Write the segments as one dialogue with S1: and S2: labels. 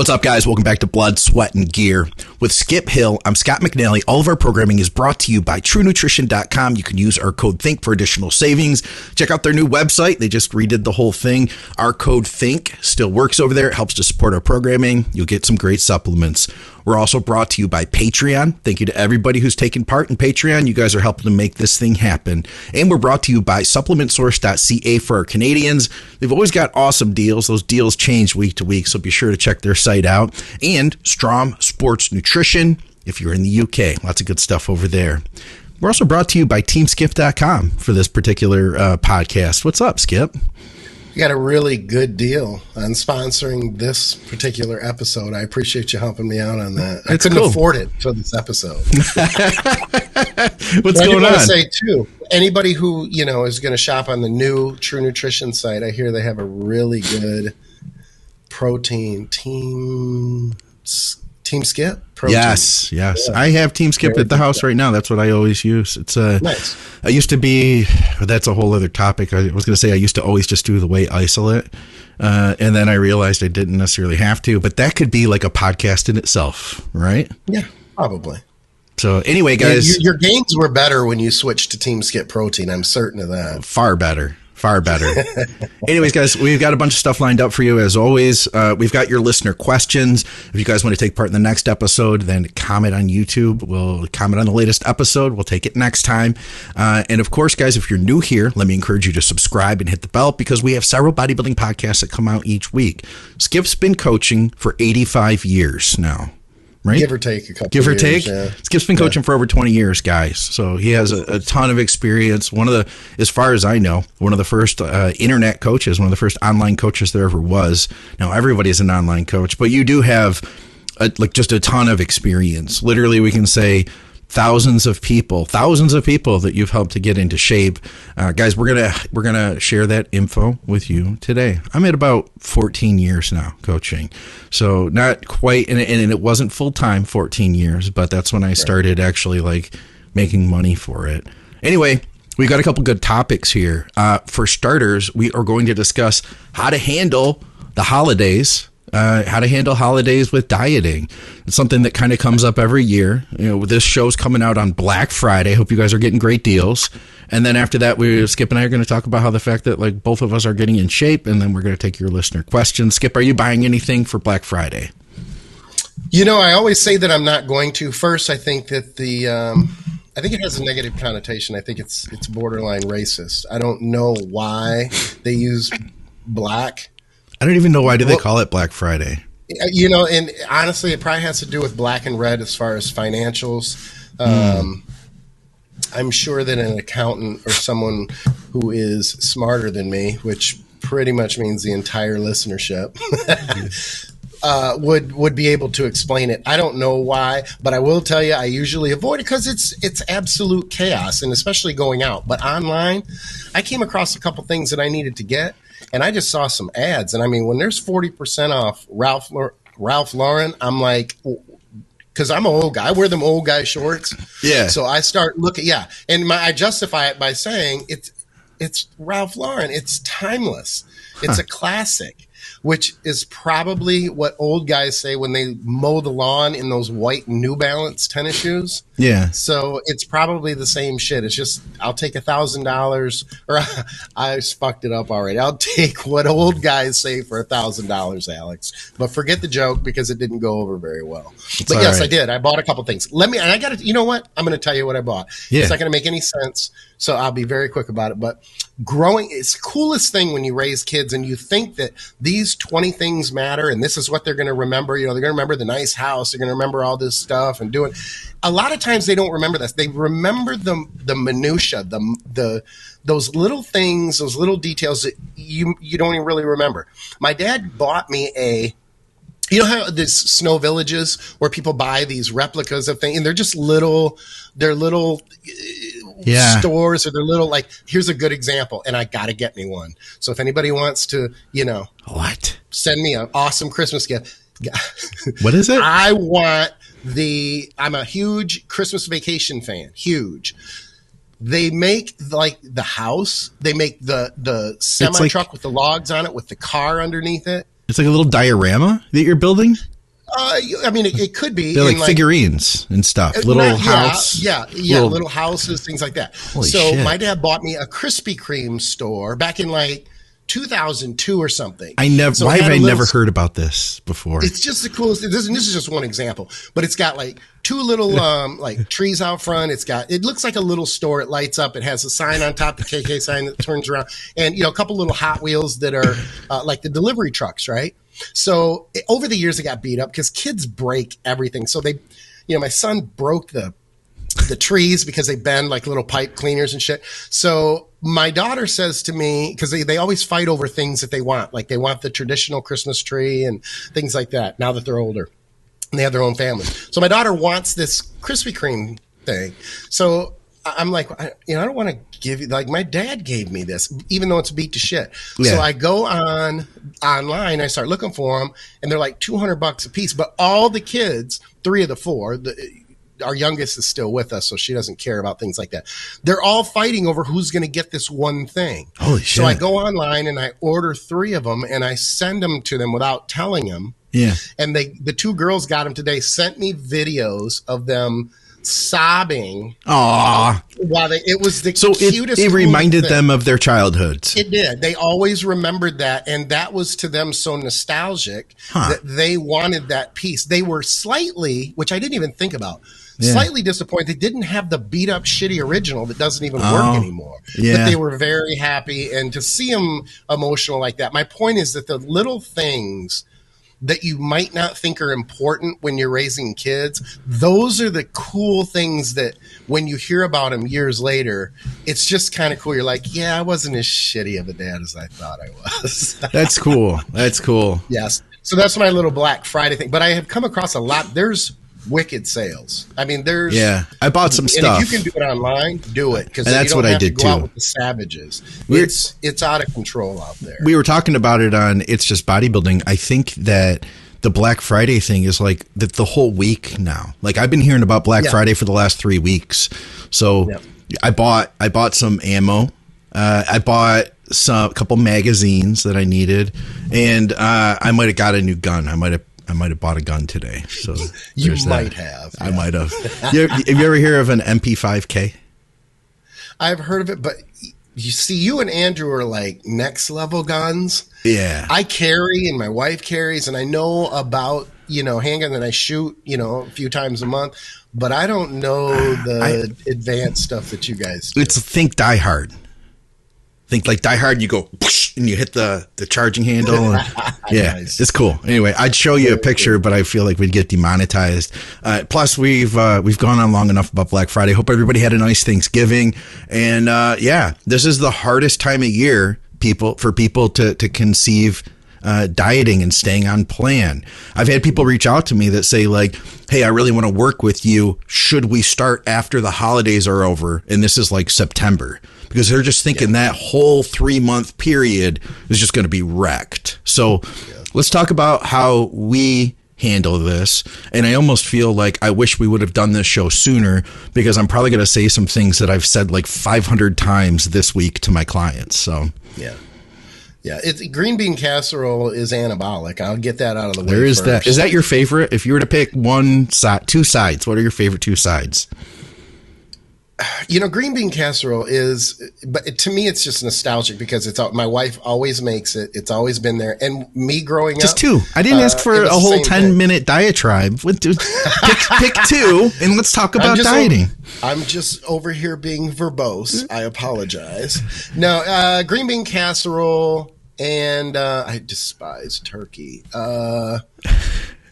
S1: What's up, guys? Welcome back to Blood, Sweat, and Gear. With Skip Hill, I'm Scott McNally. All of our programming is brought to you by TrueNutrition.com. You can use our code THINK for additional savings. Check out their new website. They just redid the whole thing. Our code THINK still works over there. It helps to support our programming. You'll get some great supplements. We're also brought to you by Patreon. Thank you to everybody who's taken part in Patreon. You guys are helping to make this thing happen. And we're brought to you by supplementsource.ca for our Canadians. They've always got awesome deals. Those deals change week to week, so be sure to check their site out. And Strom Sports Nutrition if you're in the UK. Lots of good stuff over there. We're also brought to you by teamskip.com for this particular uh, podcast. What's up, Skip?
S2: You got a really good deal on sponsoring this particular episode. I appreciate you helping me out on that. I couldn't cool. afford it for this episode.
S1: What's going on? I
S2: say too, anybody who you know is going to shop on the new True Nutrition site, I hear they have a really good protein team Team Skip.
S1: Protein. Yes, yes. Yeah. I have Team Skip Whey at the house right now. That's what I always use. It's a. Uh, nice. I used to be. That's a whole other topic. I was going to say I used to always just do the whey isolate, uh, and then I realized I didn't necessarily have to. But that could be like a podcast in itself, right?
S2: Yeah, probably.
S1: So anyway, guys,
S2: your, your gains were better when you switched to Team Skip Protein. I'm certain of that.
S1: Far better. Far better. Anyways, guys, we've got a bunch of stuff lined up for you as always. Uh, we've got your listener questions. If you guys want to take part in the next episode, then comment on YouTube. We'll comment on the latest episode. We'll take it next time. Uh, and of course, guys, if you're new here, let me encourage you to subscribe and hit the bell because we have several bodybuilding podcasts that come out each week. Skip's been coaching for 85 years now right?
S2: Give or take a couple.
S1: Give or
S2: years,
S1: take. Yeah. Skip's been coaching yeah. for over 20 years, guys. So he has a, a, ton of experience. One of the, as far as I know, one of the first uh, internet coaches, one of the first online coaches there ever was. Now everybody is an online coach, but you do have a, like just a ton of experience. Literally, we can say thousands of people, thousands of people that you've helped to get into shape. Uh, guys, we're gonna we're gonna share that info with you today. I'm at about 14 years now coaching, so not quite, and, and it wasn't full time 14 years, but that's when I started actually like making money for it. Anyway. We got a couple good topics here. Uh, for starters, we are going to discuss how to handle the holidays uh, how to handle holidays with dieting. It's something that kind of comes up every year. You know, this show's coming out on Black Friday. Hope you guys are getting great deals. And then after that, we Skip and I are going to talk about how the fact that like both of us are getting in shape, and then we're going to take your listener questions. Skip, are you buying anything for Black Friday?
S2: You know, I always say that I'm not going to. First, I think that the um, I think it has a negative connotation. I think it's it's borderline racist. I don't know why they use black
S1: I don't even know why do they call it Black Friday.
S2: You know, and honestly, it probably has to do with black and red as far as financials. Mm. Um, I'm sure that an accountant or someone who is smarter than me, which pretty much means the entire listenership, uh, would would be able to explain it. I don't know why, but I will tell you, I usually avoid it because it's it's absolute chaos, and especially going out. But online, I came across a couple things that I needed to get, and I just saw some ads. And I mean, when there's 40% off Ralph, Ralph Lauren, I'm like, because I'm an old guy. I wear them old guy shorts.
S1: Yeah.
S2: So I start looking, yeah. And my, I justify it by saying it's, it's Ralph Lauren. It's timeless. It's huh. a classic which is probably what old guys say when they mow the lawn in those white New Balance tennis shoes.
S1: Yeah.
S2: So it's probably the same shit. It's just I'll take a thousand dollars, or I fucked it up already. I'll take what old guys say for a thousand dollars, Alex. But forget the joke because it didn't go over very well. It's but yes, right. I did. I bought a couple things. Let me. And I got to. You know what? I'm going to tell you what I bought. Yeah. It's not going to make any sense. So I'll be very quick about it. But growing, it's coolest thing when you raise kids and you think that these 20 things matter and this is what they're going to remember. You know, they're going to remember the nice house. They're going to remember all this stuff and doing. A lot of times they don't remember this. They remember the the minutia, the the those little things, those little details that you you don't even really remember. My dad bought me a you know how there's snow villages where people buy these replicas of things and they're just little they're little yeah. stores or they're little like here's a good example and i gotta get me one. So if anybody wants to you know
S1: what?
S2: send me an awesome christmas gift
S1: what is it?
S2: I want the i'm a huge christmas vacation fan huge. They make like the house they make the the semi truck like, with the logs on it with the car underneath it.
S1: It's like a little diorama that you're building.
S2: Uh, I mean, it, it could be
S1: They're like,
S2: in,
S1: figurines and stuff. Little
S2: Not- yeah,
S1: house.
S2: Yeah, yeah,
S1: little-
S2: little, houses, things like that. So
S1: shit.
S2: my dad bought me a Krispy Kreme store back in like 2002 or something.
S1: I never.
S2: So
S1: why have I
S2: little
S1: never heard about this before?
S2: It's just the coolest. This, this is just one example, but it's got like two little um like trees out front. It's got it looks like a little store. It lights up. It has a sign on top, the KK sign that turns around, and you know a couple little Hot Wheels that are uh, like the delivery trucks, right? So it, over the years, it got beat up because kids break everything. So they, you know, my son broke the the trees because they bend like little pipe cleaners and shit. So my daughter says to me, because they, they always fight over things that they want. Like they want the traditional Christmas tree and things like that now that they're older and they have their own families. So my daughter wants this Krispy Kreme thing. So I'm like, I, you know, I don't want to give you like my dad gave me this, even though it's beat to shit.
S1: Yeah.
S2: So I go on online, I start looking for them, and they're like 200 bucks a piece. But all the kids, three of the four, the, our youngest is still with us, so she doesn't care about things like that. They're all fighting over who's going to get this one thing.
S1: Holy
S2: So I go online and I order three of them, and I send them to them without telling them
S1: yeah.
S2: and they the two girls got them today sent me videos of them sobbing
S1: Aw.
S2: while they it was the
S1: So it,
S2: cutest
S1: it
S2: cool
S1: reminded
S2: thing.
S1: them of their childhoods.
S2: it did they always remembered that and that was to them so nostalgic
S1: Huh.
S2: that they wanted that piece they were slightly which i didn't even think about
S1: Yeah.
S2: slightly disappointed they didn't have the beat up shitty original that doesn't even
S1: Oh,
S2: work anymore
S1: yeah.
S2: but they were very happy and to see them emotional like that my point is that the little things that you might not think are important when you're raising kids. Those are the cool things that when you hear about them years later, it's just kind of cool. You're like, yeah, I wasn't as shitty of a dad as I thought I was.
S1: That's cool. That's cool.
S2: yes. So that's my little Black Friday thing. But I have come across a lot. There's wicked sales. I mean, there's.
S1: Yeah. I bought some
S2: And
S1: stuff.
S2: if you can do it online, do it because
S1: that's what I did
S2: to
S1: too.
S2: with the savages.
S1: We're-
S2: It's it's out of control out there.
S1: we were talking about it on It's Just Bodybuilding. I think that the Black Friday thing is like the, the whole week now. Like I've been hearing about Black
S2: Yeah.
S1: Friday for the last three weeks. So
S2: Yep.
S1: I bought I bought some ammo. Uh, I bought some a couple magazines that I needed, and uh, I might have got a new gun. I might have I might have bought a gun today. So
S2: You
S1: there's that.
S2: might have.
S1: I might have. You, have you ever hear of an MP5K?
S2: I've heard of it, but you see, you and Andrew are like next level guns.
S1: Yeah.
S2: I carry and my wife carries, and I know about you know handgun that I shoot you know a few times a month, but I don't know the advanced stuff that you guys do.
S1: it's think Die Hard. Think like Die Hard, and you go whoosh, and you hit the the charging handle. and- yeah,
S2: Nice.
S1: it's cool. Anyway, I'd show you a picture, but I feel like we'd get demonetized. Uh, plus, we've uh, we've gone on long enough about Black Friday. Hope everybody had a nice Thanksgiving, and uh, yeah, this is the hardest time of year, people for people to to conceive uh, dieting and staying on plan. I've had people reach out to me that say like, "Hey, I really want to work with you. Should we start after the holidays are over?" And this is like September because they're just thinking that whole three month period is just going to be wrecked. So let's talk about how we handle this. And I almost feel like I wish we would have done this show sooner because I'm probably going to say some things that I've said like 500 times this week to my clients. So
S2: Yeah. Yeah, it's green bean casserole is anabolic. I'll get that out of the way.
S1: there is that.
S2: first.
S1: Is that your favorite? If you were to pick one side, two sides, what are your favorite two sides?
S2: You know, green bean casserole is, but it, to me, it's just nostalgic because it's all- my wife always makes it. It's always been there, and me growing up.
S1: Just
S2: up,
S1: two. I didn't
S2: uh,
S1: ask for a whole 10
S2: thing.
S1: minute diatribe. Do- pick, pick two and let's talk
S2: I'm
S1: about dieting.
S2: Over, I'm just over here being verbose. I apologize. No, uh, green bean casserole, and uh, I despise turkey.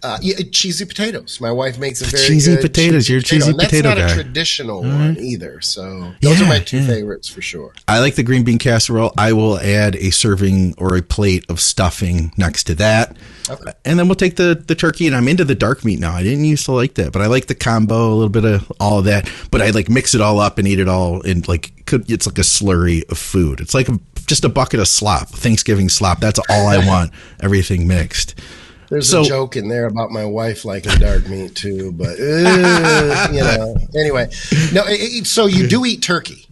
S2: Uh, uh, yeah, cheesy potatoes. My wife makes a very
S1: Cheesy potatoes. You're a cheesy
S2: and
S1: potato
S2: That's not
S1: guy.
S2: a traditional one either. So those
S1: Yeah,
S2: are my two
S1: yeah.
S2: favorites for sure.
S1: I like the green bean casserole. I will add a serving or a plate of stuffing next to that.
S2: Okay.
S1: And then we'll take the, the turkey, and I'm into the dark meat now. I didn't used to like that, but I like the combo, a little bit of all of that. But I like mix it all up and eat it all and like could it's like a slurry of food. It's like a, just a bucket of slop, Thanksgiving slop. That's all I want. Everything mixed.
S2: There's
S1: So-
S2: a joke in there about my wife liking dark meat too, but uh, you know. Anyway, no. It, so you do eat turkey?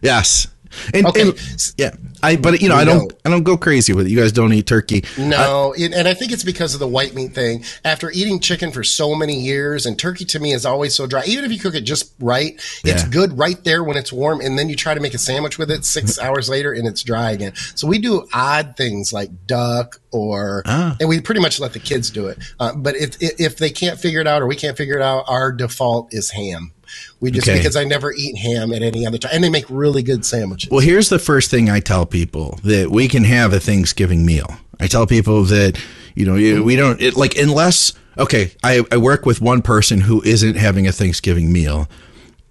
S1: Yes. And,
S2: Okay.
S1: and- yeah, I but you know I don't. I don't go crazy with it. You guys don't eat turkey.
S2: No, and and I think it's because of the white meat thing. After eating chicken for so many years, and turkey to me is always so dry. Even if you cook it just right, it's
S1: Yeah.
S2: good right there when it's warm, and then you try to make a sandwich with it six hours later, and it's dry again. So we do odd things like duck, or
S1: Ah.
S2: and we pretty much let the kids do it. Uh, but if if they can't figure it out, or we can't figure it out, our default is ham. We just
S1: Okay.
S2: because I never eat ham at any other time, and they make really good sandwiches.
S1: Well, here's the first thing I tell people that we can have a Thanksgiving meal. I tell people that, you know, we don't, it, like, unless, okay, I, I work with one person who isn't having a Thanksgiving meal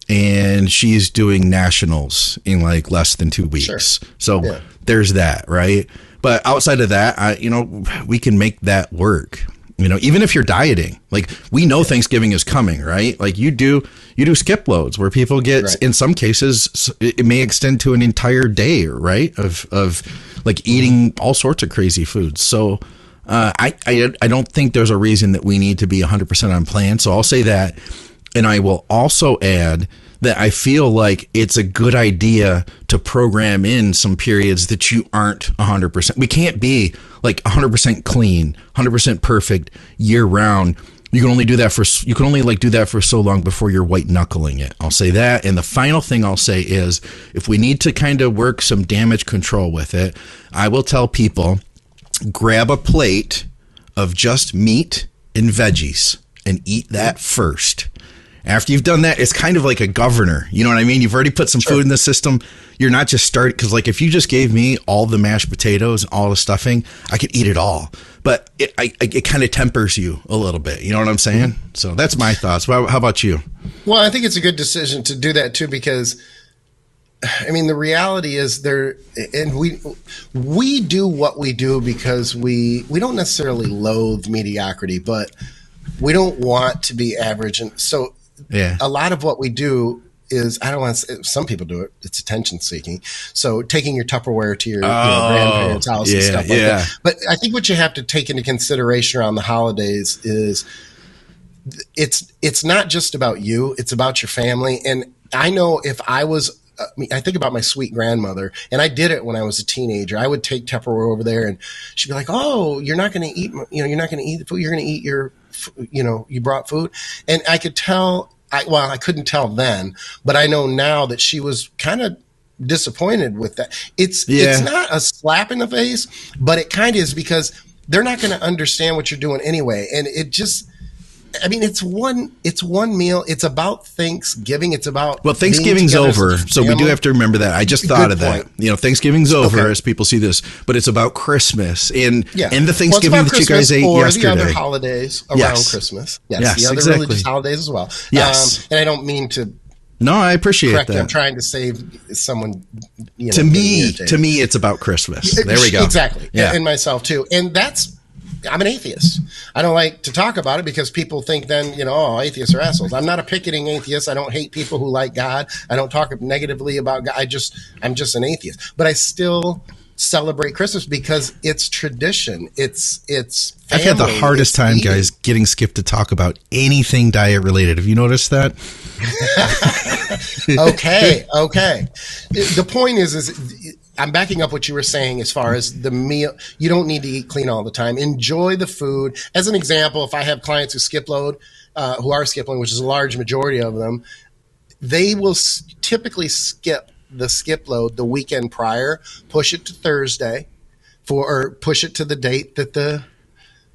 S1: and she's doing nationals in like less than two weeks.
S2: Sure.
S1: So
S2: Yeah.
S1: there's that, right? But outside of that, I, you know, we can make that work. You know, even if you're dieting, like we know Thanksgiving is coming, right? Like you do, you do skip loads where people get,
S2: Right.
S1: in some cases, it may extend to an entire day, right? Of of like eating all sorts of crazy foods. So uh, I, I I don't think there's a reason that we need to be 100 percent on plan. So I'll say that, and I will also add that I feel like it's a good idea to program in some periods that you aren't 100%. We can't be like 100% clean, 100% perfect year round. You can only do that for you can only like do that for so long before you're white knuckling it. I'll say that. And the final thing I'll say is if we need to kind of work some damage control with it, I will tell people grab a plate of just meat and veggies and eat that first. After you've done that, it's kind of like a governor. You know what I mean? You've already put some food in the system. You're not just starting because, like, if you just gave me all the mashed potatoes, and all the stuffing, I could eat it all. But it, I, I, it kind of tempers you a little bit. You know what I'm saying? So that's my thoughts. How about you?
S2: Well, I think it's a good decision to do that too because I mean the reality is there and we we do what we do because we we don't necessarily loathe mediocrity, but we don't want to be average and so
S1: Yeah.
S2: a lot of what we do is I don't want to some people do it. It's attention seeking. So taking your Tupperware to your, you know, oh, grandparents' house and stuff like
S1: yeah.
S2: that. But I think what you have to take into consideration around the holidays is it's it's not just about you it's about your family and i know if i was uh, I, mean, I think about my sweet grandmother, and I did it when I was a teenager. I would take Tupperware over there, and she'd be like, "Oh, you're not going to eat, you know, you're not going to eat the food. You're going to eat your, you know, you brought food." And I could tell. I well, I couldn't tell then, but I know now that she was kind of disappointed with that. It's
S1: Yeah.
S2: it's not a slap in the face, but it kind of is because they're not going to understand what you're doing anyway, and it just. I mean, it's one. It's one meal. It's about Thanksgiving. It's about
S1: Well, Thanksgiving's
S2: together as a
S1: over, so we do have to remember that. I just thought
S2: Good
S1: of that.
S2: point.
S1: You know, Thanksgiving's over
S2: Okay.
S1: as people see this, but it's about Christmas and
S2: Yeah,
S1: and the Thanksgiving
S2: about
S1: that you guys
S2: Christmas
S1: ate
S2: or
S1: yesterday.
S2: the other holidays around
S1: Yes.
S2: Christmas. Yes,
S1: Yes,
S2: the other
S1: exactly.
S2: religious holidays as well.
S1: Yes.
S2: um, and I don't mean to
S1: no, I appreciate
S2: correct. you. I'm trying to save someone. You know,
S1: To me, to me, it's about Christmas. There we go.
S2: Exactly.
S1: Yeah.
S2: And myself too. And that's I'm an atheist. I don't like to talk about it because people think then, you know, oh, atheists are assholes. I'm not a picketing atheist. I don't hate people who like God. I don't talk negatively about God. I just I'm just an atheist. But I still celebrate Christmas because it's tradition. It's it's
S1: I've had the hardest
S2: it's
S1: time,
S2: eating.
S1: guys, getting Skip to talk about anything diet related. Have you noticed that?
S2: okay, okay. The point is, is I'm backing up what you were saying as far as the meal. You don't need to eat clean all the time. Enjoy the food. As an example, if I have clients who skip load, uh, who are skipping, which is a large majority of them, they will s- typically skip the skip load the weekend prior, push it to Thursday, for or push it to the date that the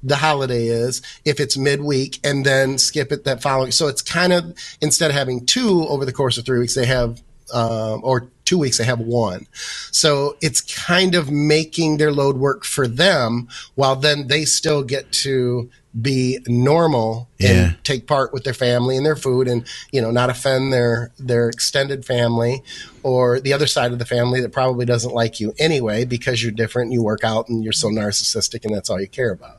S2: the holiday is if it's midweek and then skip it that following. So it's kind of instead of having two over the course of three weeks, they have um, or two weeks they have one. So it's kind of making their load work for them while then they still get to be normal
S1: Yeah.
S2: and take part with their family and their food and you know not offend their their extended family or the other side of the family that probably doesn't like you anyway because you're different you work out and you're so narcissistic and that's all you care about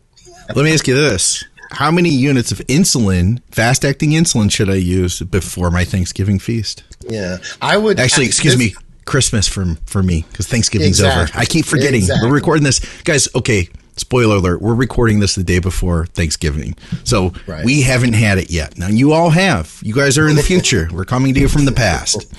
S1: Let me ask you this. How many units of insulin, fast acting insulin, should I use before my Thanksgiving feast?
S2: Yeah, I would
S1: Actually, excuse
S2: this-
S1: me, Christmas for for me because Thanksgiving's over. I keep forgetting.
S2: Exactly.
S1: We're recording this, guys. Okay, spoiler alert: we're recording this the day before Thanksgiving, so
S2: Right.
S1: we haven't had it yet. Now you all have. You guys are in the future. we're coming to you from the past.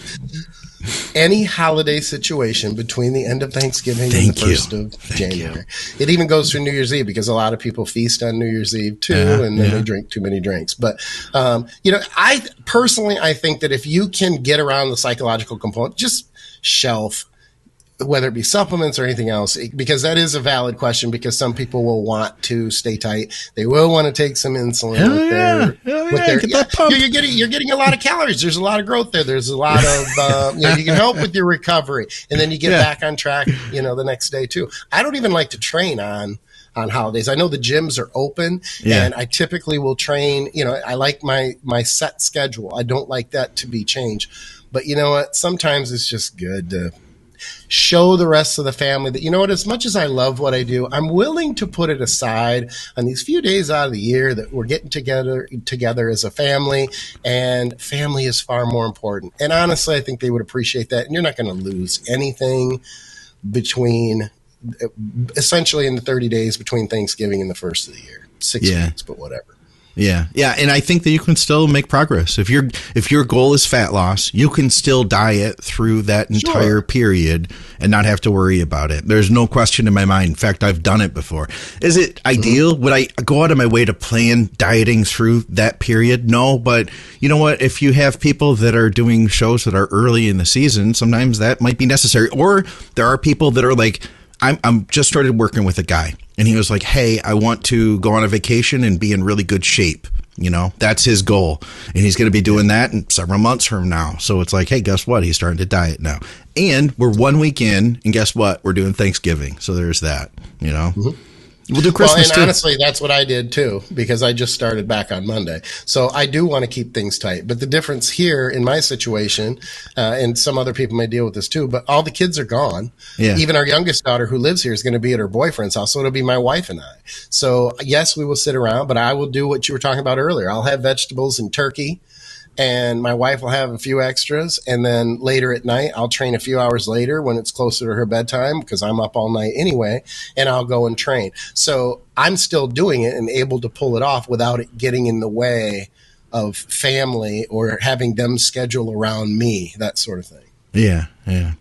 S2: any holiday situation between the end of Thanksgiving
S1: Thank
S2: and the
S1: you.
S2: first of
S1: Thank
S2: January. It even goes through New Year's Eve because a lot of people feast on New Year's Eve too,
S1: Yeah,
S2: and then
S1: yeah.
S2: they drink too many drinks. But um, you know, I personally I think that if you can get around the psychological component, just shelf whether it be supplements or anything else, because that is a valid question. Because some people will want to stay tight, they will want to take some insulin
S1: Hell
S2: with
S1: yeah.
S2: their,
S1: Hell
S2: with
S1: yeah,
S2: their.
S1: get that pump.
S2: You're, you're getting you're getting a lot of calories. There's a lot of growth there. There's a lot of uh, you, know, you can help with your recovery, and then you get
S1: Yeah.
S2: back on track. You know, the next day too. I don't even like to train on on holidays. I know the gyms are open
S1: Yeah.
S2: and I typically will train, you know, I like my my set schedule. I don't like that to be changed. But you know what? Sometimes it's just good to show the rest of the family that you know what as much as I love what I do, I'm willing to put it aside on these few days out of the year that we're getting together together as a family and family is far more important. And honestly, I think they would appreciate that and you're not going to lose anything between essentially in the 30 days between Thanksgiving and the first of the year. 6
S1: Yeah.
S2: weeks, but whatever.
S1: Yeah, yeah, and I think that you can still make progress if your if your goal is fat loss. You can still diet through that entire
S2: Sure.
S1: period and not have to worry about it. There's no question in my mind. In fact, I've done it before. Is it ideal? Would I go out of my way to plan dieting through that period? No, but you know what? If you have people that are doing shows that are early in the season, sometimes that might be necessary. Or there are people that are like, I'm I'm just started working with a guy and he was like, "Hey, I want to go on a vacation and be in really good shape." You know, that's his goal. And he's going to be doing that in several months from now. So it's like, "Hey, guess what? He's starting to diet now." And we're one week in and guess what? We're doing Thanksgiving. So there's that, you know. Mm-hmm. We'll do Christmas Well,
S2: and
S1: too.
S2: honestly, that's what I did too, because I just started back on Monday. So I do want to keep things tight. But the difference here in my situation, uh, and some other people may deal with this too, but all the kids are gone.
S1: Yeah.
S2: Even our youngest daughter who lives here is going to be at her boyfriend's house. So it'll be my wife and I. So yes, we will sit around, but I will do what you were talking about earlier. I'll have vegetables and turkey. And my wife will have a few extras. And then later at night, I'll train a few hours later when it's closer to her bedtime because I'm up all night anyway. And I'll go and train. So I'm still doing it and able to pull it off without it getting in the way of family or having them schedule around me, that sort of thing.
S1: Yeah, yeah.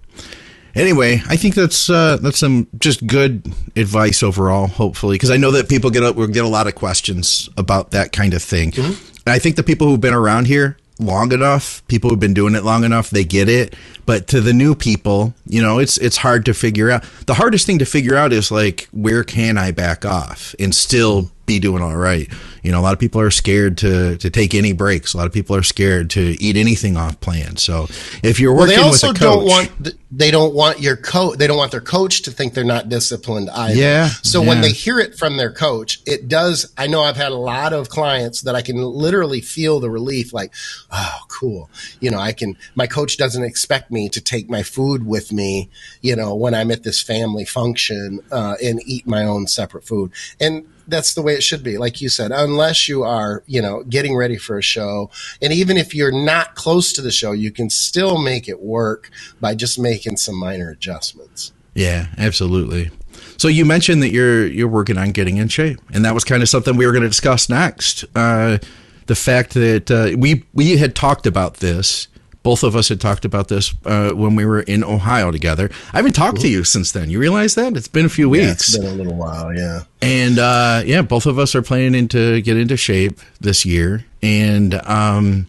S1: Anyway, I think that's uh, that's some just good advice overall. Hopefully, because I know that people get a, will get a lot of questions about that kind of thing, and I think the people who've been around here long enough, people who've been doing it long enough, they get it. But to the new people, you know, it's it's hard to figure out. The hardest thing to figure out is like where can I back off and still be doing all right. You know, a lot of people are scared to to take any breaks. A lot of people are scared to eat anything off plan. So if you're
S2: Well,
S1: working
S2: they also
S1: with a
S2: don't
S1: coach,
S2: want they don't want your coach they don't want their coach to think they're not disciplined either.
S1: Yeah,
S2: So when they hear it from their coach, it does. I know I've had a lot of clients that I can literally feel the relief, like, oh, cool. You know, I can. My coach doesn't expect me to take my food with me. You know, when I'm at this family function uh, and eat my own separate food and. That's the way it should be. Like you said, unless you are, you know, getting ready for a show. And even if you're not close to the show, you can still make it work by just making some minor adjustments.
S1: Yeah, absolutely. So you mentioned that you're you're working on getting in shape, and that was kind of something we were going to discuss next. Uh, the fact that uh, we we had talked about this, both of us had talked about this uh, when we were in Ohio together. I haven't talked to you since then. You realize that it's been a few
S2: Yeah,
S1: weeks,
S2: it's been a little while, yeah.
S1: and uh, yeah, both of us are planning to get into shape this year, and um,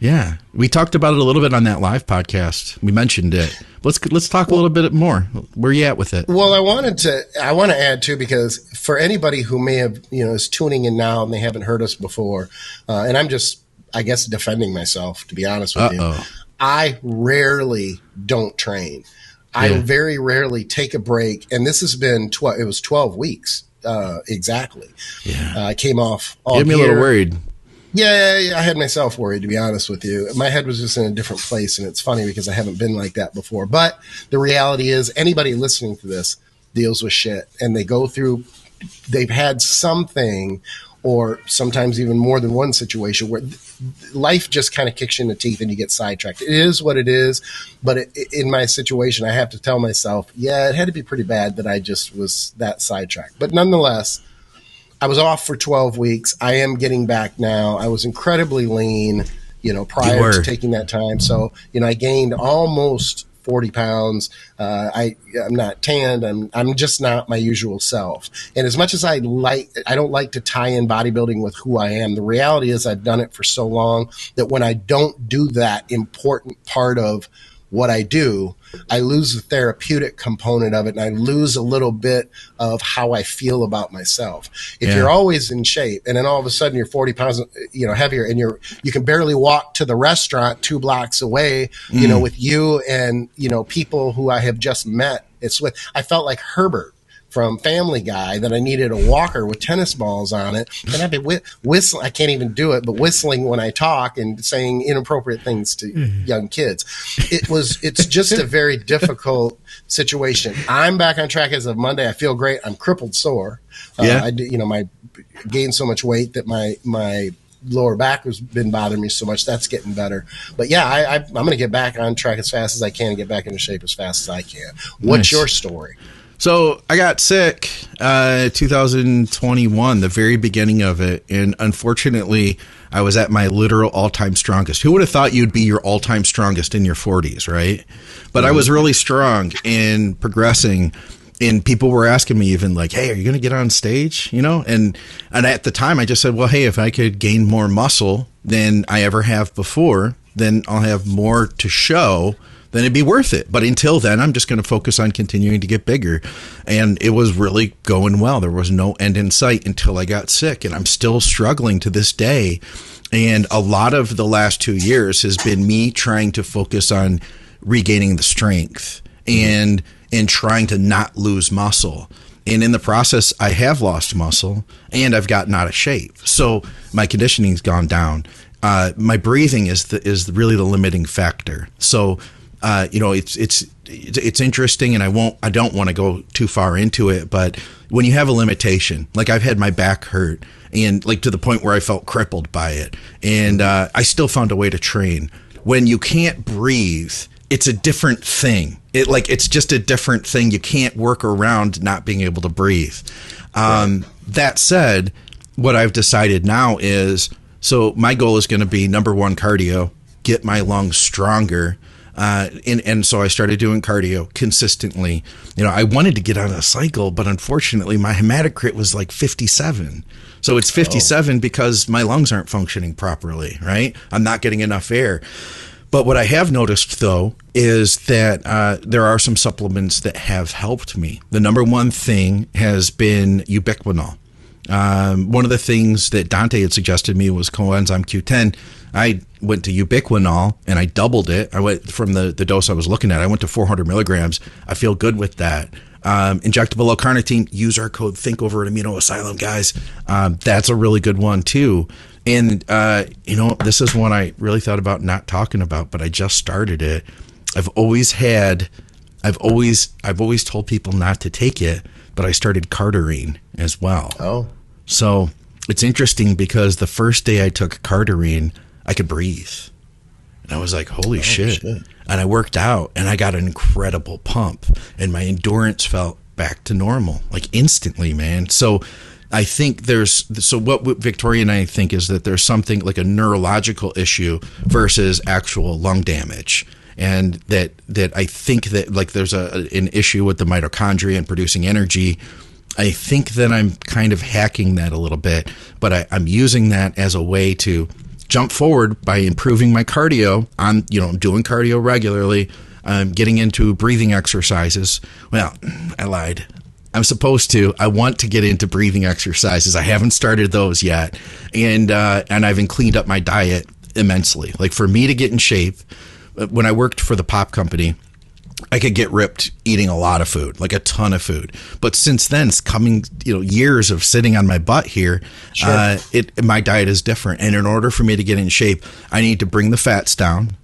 S1: yeah, we talked about it a little bit on that live podcast. We mentioned it. Let's let's talk a little bit more. Where you at with it?
S2: Well, I wanted to. I want to add too because for anybody who may have you know is tuning in now and they haven't heard us before, uh, and I'm just I guess defending myself to be honest with you.
S1: Uh-oh.
S2: I rarely don't train. I very rarely take a break, and this has been tw- it was 12 weeks uh, exactly.
S1: Yeah.
S2: Uh, I came off. All
S1: You had me a little worried.
S2: Yeah, yeah, I had myself worried to be honest with you. My head was just in a different place, and it's funny because I haven't been like that before. But the reality is, anybody listening to this deals with shit, and they go through. They've had something, or sometimes even more than one situation where th- life just kind of kicks you in the teeth, and you get sidetracked. It is what it is. But it, in my situation, I have to tell myself, yeah, it had to be pretty bad that I just was that sidetracked. But nonetheless. I was off for 12 weeks. I am getting back now. I was incredibly lean you know, prior to taking that time. So, you know, I gained almost 40 pounds. Uh, I, I'm not tanned. I'm, I'm just not my usual self. And as much as I like, I don't like to tie in bodybuilding with who I am. The reality is I've done it for so long that when I don't do that important part of what I do, I lose the therapeutic component of it and I lose a little bit of how I feel about myself. If yeah. you're always in shape and then all of a sudden you're 40 pounds, you know, heavier and you're, you can barely walk to the restaurant two blocks away, mm. you know, mm. with you and, you know, people who I have just met. It's with, I felt like Herbert from Family Guy that I needed a walker with tennis balls on it, and I'd be wh- whistling. I can't even do it, but whistling when I talk and saying inappropriate things to mm-hmm. young kids. It was. It's just a very difficult situation. I'm back on track as of Monday. I feel great. I'm crippled sore. Uh, yeah. I you know my gained so much weight that my my lower back has been bothering me so much. That's getting better. But yeah, I, I, am going to get back on track as fast as I can and get back into shape as fast as I can. What's nice. your story?
S1: So I got sick, uh, 2021, the very beginning of it, and unfortunately, I was at my literal all-time strongest. Who would have thought you'd be your all-time strongest in your 40s, right? But I was really strong in progressing, and people were asking me even like, "Hey, are you going to get on stage?" You know, and and at the time, I just said, "Well, hey, if I could gain more muscle than I ever have before, then I'll have more to show." Then it'd be worth it. But until then, I'm just going to focus on continuing to get bigger. And it was really going well. There was no end in sight until I got sick. And I'm still struggling to this day. And a lot of the last two years has been me trying to focus on regaining the strength and and trying to not lose muscle. And in the process, I have lost muscle and I've gotten out of shape. So my conditioning's gone down. Uh, my breathing is the, is really the limiting factor. So uh, you know, it's it's it's interesting, and I won't, I don't want to go too far into it, but when you have a limitation, like I've had my back hurt, and like to the point where I felt crippled by it, and uh, I still found a way to train. When you can't breathe, it's a different thing. It like it's just a different thing. You can't work around not being able to breathe. Um, right. That said, what I've decided now is so my goal is going to be number one cardio, get my lungs stronger uh, and, and so I started doing cardio consistently. You know, I wanted to get on a cycle, but unfortunately, my hematocrit was like 57. So it's 57 oh. because my lungs aren't functioning properly, right? I'm not getting enough air. But what I have noticed, though, is that uh, there are some supplements that have helped me. The number one thing has been ubiquinol. Um, one of the things that Dante had suggested me was coenzyme Q10. I went to ubiquinol and I doubled it. I went from the, the dose I was looking at, I went to 400 milligrams. I feel good with that. Um, injectable L-carnitine, use our code Think Over at Amino Asylum, guys. Um, that's a really good one too. And uh, you know, this is one I really thought about not talking about, but I just started it. I've always had, I've always, I've always told people not to take it, but I started cardarine as well.
S2: Oh,
S1: so it's interesting because the first day I took cardarine, I could breathe. And I was like, holy oh, shit. shit. And I worked out and I got an incredible pump and my endurance felt back to normal, like instantly, man. So I think there's so what Victoria and I think is that there's something like a neurological issue versus actual lung damage. And that that I think that like there's a an issue with the mitochondria and producing energy I think that I'm kind of hacking that a little bit, but I, am using that as a way to jump forward by improving my cardio. I'm, you know, doing cardio regularly. I'm getting into breathing exercises. Well, I lied. I'm supposed to. I want to get into breathing exercises. I haven't started those yet, and uh, and I've cleaned up my diet immensely. Like for me to get in shape, uh, when I worked for the pop company, I could get ripped eating a lot of food, like a ton of food. But since then, it's coming, you know, years of sitting on my butt here. Sure. Uh, it my diet is different, and in order for me to get in shape, I need to bring the fats down.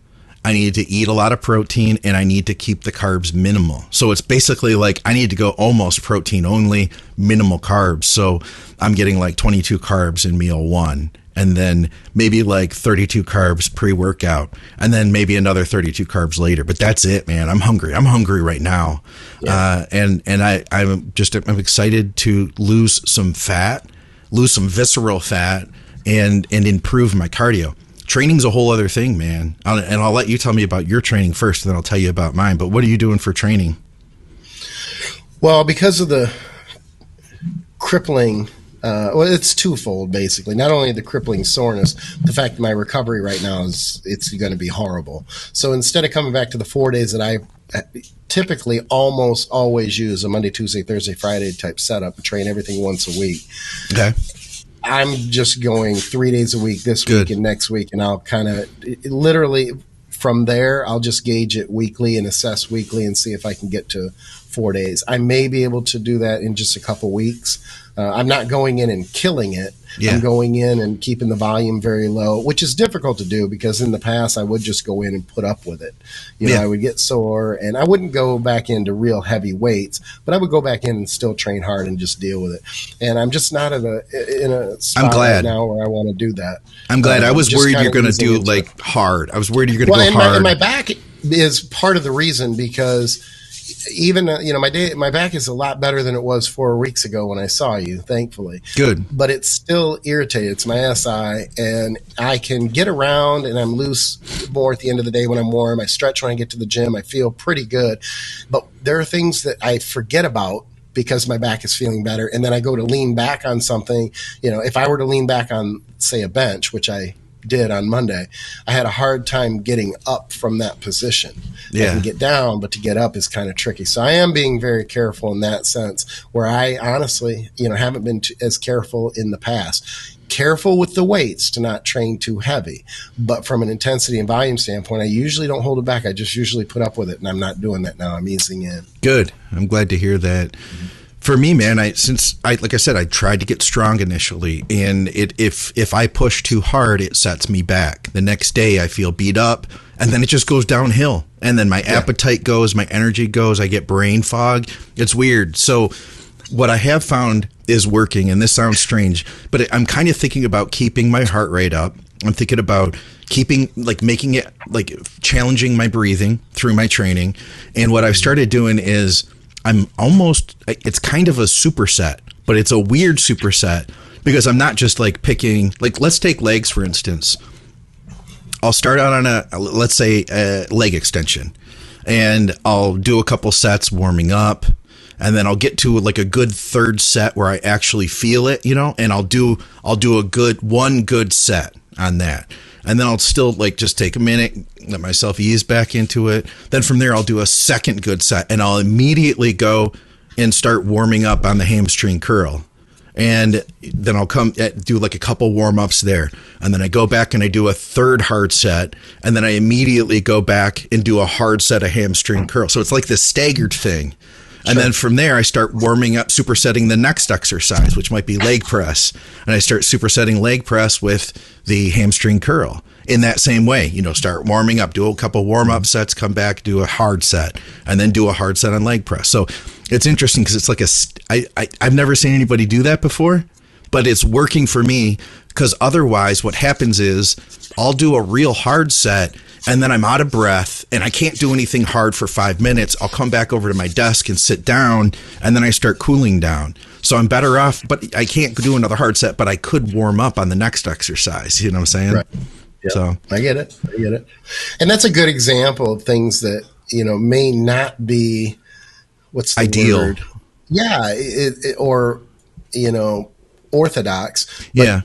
S1: I need to eat a lot of protein, and I need to keep the carbs minimal. So it's basically like I need to go almost protein only, minimal carbs. So I'm getting like 22 carbs in meal one and then maybe like 32 carbs pre workout, and then maybe another 32 carbs later. But that's it, man. I'm hungry. I'm hungry right now, yeah. uh, and and I I'm just I'm excited to lose some fat, lose some visceral fat, and and improve my cardio. training's a whole other thing, man. I'll, and I'll let you tell me about your training first, and then I'll tell you about mine. But what are you doing for training?
S2: Well, because of the crippling uh, well, it's twofold basically. Not only the crippling soreness, the fact that my recovery right now is it's going to be horrible. So instead of coming back to the four days that I uh, typically almost always use a Monday, Tuesday, Thursday, Friday type setup train everything once a week.
S1: Okay.
S2: I'm just going three days a week this Good. week and next week, and I'll kind of literally from there, I'll just gauge it weekly and assess weekly and see if I can get to four days. I may be able to do that in just a couple weeks. Uh, I'm not going in and killing it. Yeah. I'm going in and keeping the volume very low, which is difficult to do because in the past I would just go in and put up with it. You know, yeah. I would get sore and I wouldn't go back into real heavy weights, but I would go back in and still train hard and just deal with it. And I'm just not at a in a spot I'm glad. Right now where I want to do that.
S1: I'm glad. Uh, I was worried you're going to do like hard. I was worried you're going to well, go
S2: hard.
S1: My, and
S2: my back is part of the reason because even uh, you know my day my back is a lot better than it was four weeks ago when I saw you. Thankfully,
S1: good.
S2: But it's still irritated. It's my SI, and I can get around and I'm loose more at the end of the day when I'm warm. I stretch when I get to the gym. I feel pretty good, but there are things that I forget about because my back is feeling better, and then I go to lean back on something. You know, if I were to lean back on say a bench, which I did on Monday, I had a hard time getting up from that position. Yeah. I can get down, but to get up is kind of tricky. So I am being very careful in that sense, where I honestly, you know, haven't been as careful in the past. Careful with the weights to not train too heavy, but from an intensity and volume standpoint, I usually don't hold it back. I just usually put up with it, and I'm not doing that now. I'm easing in.
S1: Good. I'm glad to hear that. Mm-hmm for me, man, I since I like I said, I tried to get strong initially, and it if if I push too hard, it sets me back. The next day, I feel beat up, and then it just goes downhill, and then my yeah. appetite goes, my energy goes, I get brain fog. It's weird. So, what I have found is working, and this sounds strange, but I'm kind of thinking about keeping my heart rate up. I'm thinking about keeping like making it like challenging my breathing through my training, and what I've started doing is I'm almost it's kind of a superset, but it's a weird superset because I'm not just like picking like let's take legs for instance. I'll start out on a let's say a leg extension and I'll do a couple sets warming up and then I'll get to like a good third set where I actually feel it, you know, and I'll do I'll do a good one good set on that and then I'll still like just take a minute, let myself ease back into it. Then from there, I'll do a second good set, and I'll immediately go and start warming up on the hamstring curl. And then I'll come eh, do like a couple warm ups there. And then I go back and I do a third hard set. And then I immediately go back and do a hard set of hamstring curl. So it's like this staggered thing. And then from there, I start warming up, supersetting the next exercise, which might be leg press. And I start supersetting leg press with the hamstring curl in that same way. You know, start warming up, do a couple warm up sets, come back, do a hard set, and then do a hard set on leg press. So it's interesting because it's like a, I, I, I've never seen anybody do that before, but it's working for me because otherwise what happens is I'll do a real hard set and then I'm out of breath and I can't do anything hard for five minutes. I'll come back over to my desk and sit down and then I start cooling down. So I'm better off, but I can't do another hard set, but I could warm up on the next exercise. You know what I'm saying? Right.
S2: Yep. So I get it. I get it. And that's a good example of things that, you know, may not be what's
S1: ideal.
S2: Word? Yeah. It, it, or, you know, orthodox.
S1: yeah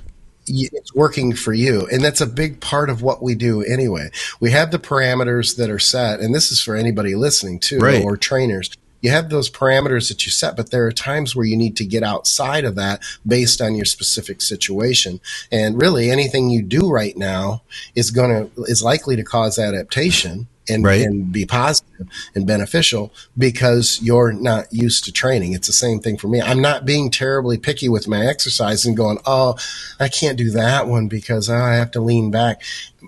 S2: it's working for you. And that's a big part of what we do anyway. We have the parameters that are set, and this is for anybody listening too, right. or trainers. You have those parameters that you set, but there are times where you need to get outside of that based on your specific situation. And really anything you do right now is going to, is likely to cause adaptation and, right. and be positive and beneficial because you're not used to training. It's the same thing for me. I'm not being terribly picky with my exercise and going, oh, I can't do that one because oh, I have to lean back.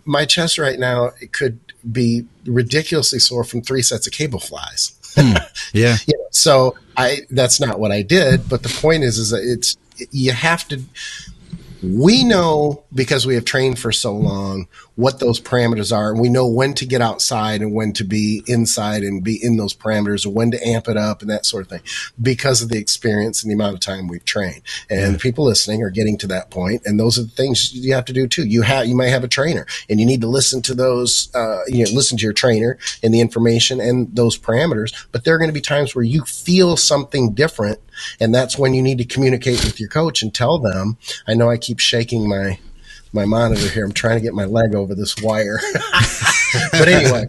S2: My chest right now it could be ridiculously sore from three sets of cable flies.
S1: Hmm. Yeah.
S2: you know, so I that's not what I did, but the point is is that it's you have to we know because we have trained for so long what those parameters are and we know when to get outside and when to be inside and be in those parameters or when to amp it up and that sort of thing because of the experience and the amount of time we've trained and yeah. people listening are getting to that point and those are the things you have to do too you have you might have a trainer and you need to listen to those uh, you know listen to your trainer and the information and those parameters but there are going to be times where you feel something different and that's when you need to communicate with your coach and tell them i know i keep shaking my my monitor here. I'm trying to get my leg over this wire. but anyway,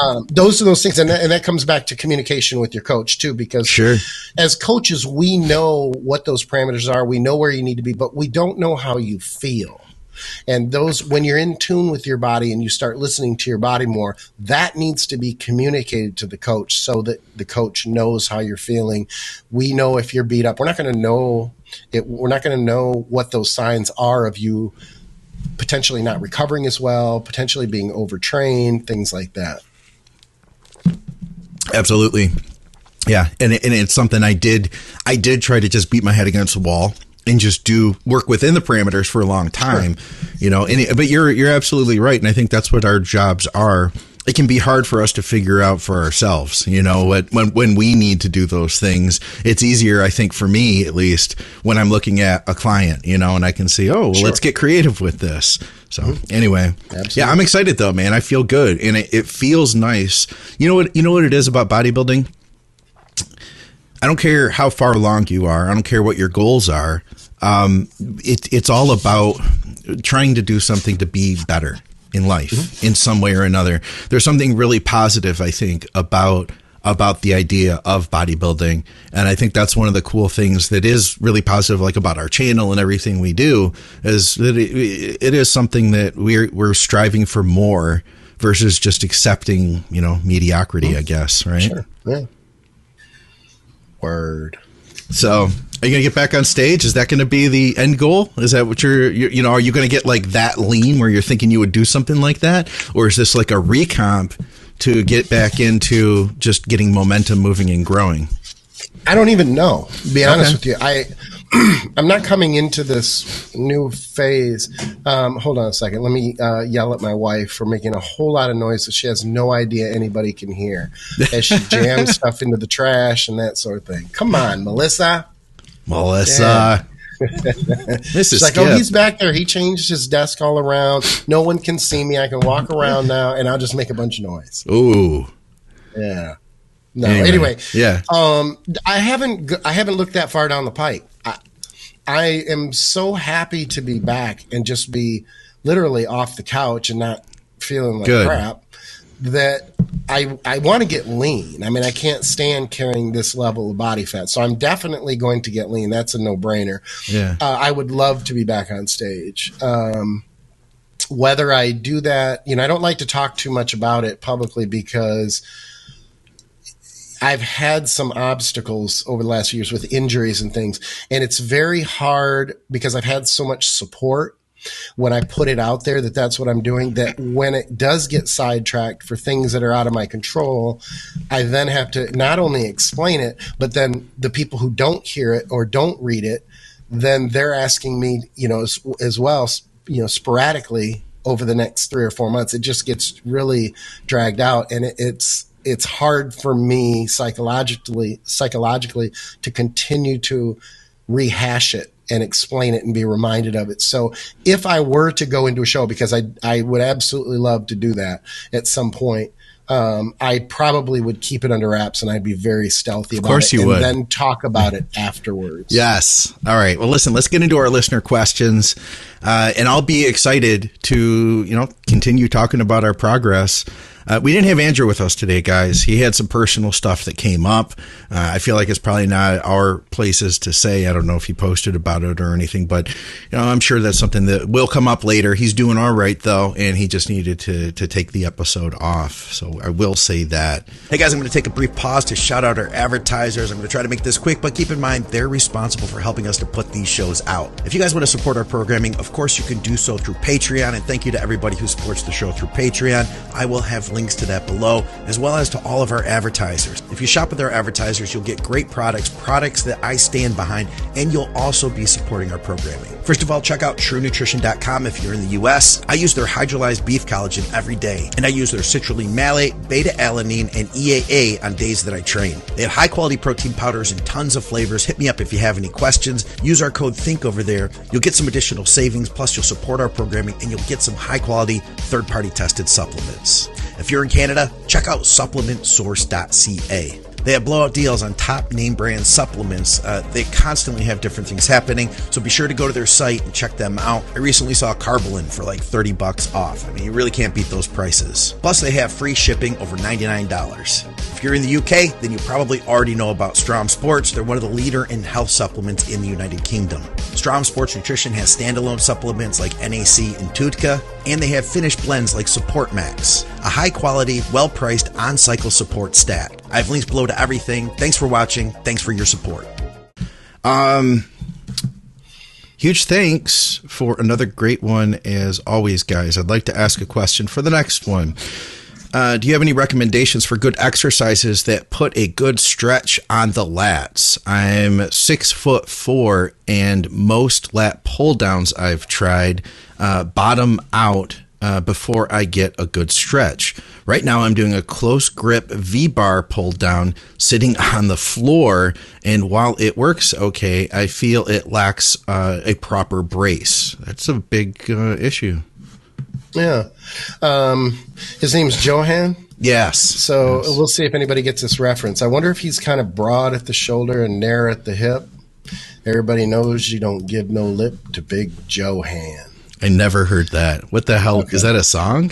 S2: um, those are those things, and that, and that comes back to communication with your coach too, because
S1: sure.
S2: as coaches, we know what those parameters are. We know where you need to be, but we don't know how you feel. And those, when you're in tune with your body and you start listening to your body more, that needs to be communicated to the coach so that the coach knows how you're feeling. We know if you're beat up. We're not going to know it. We're not going to know what those signs are of you potentially not recovering as well, potentially being overtrained, things like that.
S1: Absolutely. Yeah, and and it's something I did I did try to just beat my head against the wall and just do work within the parameters for a long time, sure. you know. But you're you're absolutely right, and I think that's what our jobs are it can be hard for us to figure out for ourselves. You know, what, when when we need to do those things, it's easier, I think, for me at least, when I'm looking at a client. You know, and I can see, oh, well, sure. let's get creative with this. So mm-hmm. anyway, Absolutely. yeah, I'm excited though, man. I feel good, and it, it feels nice. You know what? You know what it is about bodybuilding. I don't care how far along you are. I don't care what your goals are. Um, it, it's all about trying to do something to be better in life mm-hmm. in some way or another. There's something really positive, I think, about about the idea of bodybuilding. And I think that's one of the cool things that is really positive, like about our channel and everything we do, is that it, it is something that we're we're striving for more versus just accepting, you know, mediocrity. Mm-hmm. I guess, right? Sure. Yeah.
S2: Word.
S1: So are you going to get back on stage? Is that going to be the end goal? Is that what you're, you're you know, are you going to get like that lean where you're thinking you would do something like that? Or is this like a recomp to get back into just getting momentum moving and growing?
S2: I don't even know. be honest okay. with you. I, I'm not coming into this new phase. Um, hold on a second. Let me uh, yell at my wife for making a whole lot of noise that she has no idea anybody can hear as she jams stuff into the trash and that sort of thing. Come on, Melissa.
S1: Melissa.
S2: this is like, oh, he's back there. He changed his desk all around. No one can see me. I can walk around now, and I'll just make a bunch of noise.
S1: Ooh,
S2: yeah. No, anyway, anyway yeah. Um, I haven't I haven't looked that far down the pike. I, am so happy to be back and just be literally off the couch and not feeling like Good. crap that I I want to get lean. I mean, I can't stand carrying this level of body fat, so I'm definitely going to get lean. That's a no brainer.
S1: Yeah,
S2: uh, I would love to be back on stage. Um, whether I do that, you know, I don't like to talk too much about it publicly because I've had some obstacles over the last years with injuries and things, and it's very hard because I've had so much support when I put it out there that that's what I'm doing, that when it does get sidetracked for things that are out of my control, I then have to not only explain it, but then the people who don't hear it or don't read it, then they're asking me, you know, as, as well, you know, sporadically over the next three or four months. It just gets really dragged out and it, it's, it's hard for me psychologically psychologically to continue to rehash it and explain it and be reminded of it. So if I were to go into a show, because I I would absolutely love to do that at some point, um, I probably would keep it under wraps and I'd be very stealthy about
S1: of course
S2: it.
S1: You
S2: and
S1: would.
S2: then talk about it afterwards.
S1: Yes. All right. Well, listen, let's get into our listener questions. Uh, and I'll be excited to, you know, continue talking about our progress. Uh, we didn't have Andrew with us today, guys. He had some personal stuff that came up. Uh, I feel like it's probably not our places to say. I don't know if he posted about it or anything, but you know, I'm sure that's something that will come up later. He's doing all right though, and he just needed to to take the episode off. So I will say that. Hey guys, I'm going to take a brief pause to shout out our advertisers. I'm going to try to make this quick, but keep in mind they're responsible for helping us to put these shows out. If you guys want to support our programming, of course you can do so through Patreon. And thank you to everybody who supports the show through Patreon. I will have
S3: links to that below, as well as to all of our advertisers. If you shop with our advertisers, you'll get great products, products that I stand behind, and you'll also be supporting our programming. First of all, check out truenutrition.com if you're in the US. I use their hydrolyzed beef collagen every day, and I use their citrulline malate, beta alanine, and EAA on days that I train. They have high quality protein powders and tons of flavors. Hit me up if you have any questions. Use our code THINK over there. You'll get some additional savings, plus, you'll support our programming and you'll get some high quality, third party tested supplements. If you're in Canada, check out supplementsource.ca. They have blowout deals on top name brand supplements. Uh, they constantly have different things happening, so be sure to go to their site and check them out. I recently saw Carbolin for like 30 bucks off. I mean, you really can't beat those prices. Plus, they have free shipping over $99. If you're in the UK, then you probably already know about Strom Sports. They're one of the leader in health supplements in the United Kingdom. Strom Sports Nutrition has standalone supplements like NAC and TUDCA, and they have finished blends like Support Max, a high quality, well priced on cycle support stack. I have links below to everything. Thanks for watching. Thanks for your support.
S1: Um, huge thanks for another great one as always, guys. I'd like to ask a question for the next one. Uh, do you have any recommendations for good exercises that put a good stretch on the lats? I'm six foot four, and most lat pull downs I've tried uh, bottom out uh, before I get a good stretch. Right now, I'm doing a close grip V bar pull down sitting on the floor, and while it works okay, I feel it lacks uh, a proper brace. That's a big uh, issue.
S2: Yeah. Um, his name's Johan.
S1: Yes.
S2: So
S1: yes.
S2: we'll see if anybody gets this reference. I wonder if he's kind of broad at the shoulder and narrow at the hip. Everybody knows you don't give no lip to Big Johan.
S1: I never heard that. What the hell okay. is that? A song?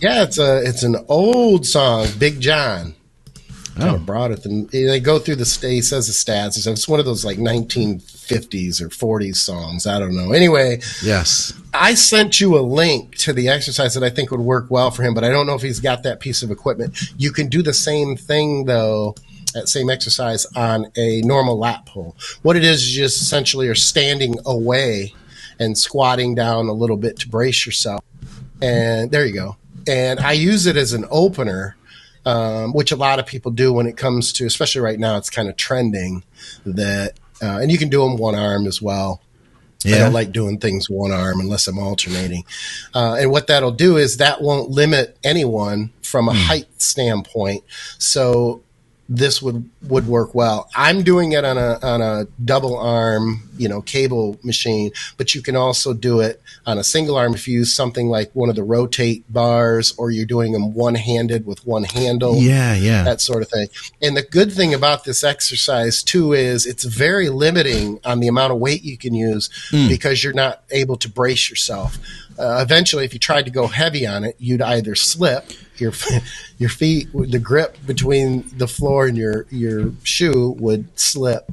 S2: Yeah, it's a it's an old song, Big John. Kind oh. of broad at the. They go through the state. He says the stats. It's one of those like 1950s or 40s songs. I don't know. Anyway,
S1: yes,
S2: I sent you a link to the exercise that I think would work well for him, but I don't know if he's got that piece of equipment. You can do the same thing though that same exercise on a normal lat pull. What it is, is just essentially are standing away and squatting down a little bit to brace yourself. And there you go. And I use it as an opener, um, which a lot of people do when it comes to, especially right now, it's kind of trending that, uh, and you can do them one arm as well. Yeah. I don't like doing things one arm unless I'm alternating. Uh, and what that'll do is that won't limit anyone from a mm. height standpoint. So this would would work well. I'm doing it on a on a double arm, you know, cable machine, but you can also do it on a single arm if you use something like one of the rotate bars or you're doing them one handed with one handle.
S1: Yeah, yeah.
S2: That sort of thing. And the good thing about this exercise too is it's very limiting on the amount of weight you can use mm. because you're not able to brace yourself. Uh, eventually, if you tried to go heavy on it, you'd either slip your your feet, the grip between the floor and your your shoe would slip,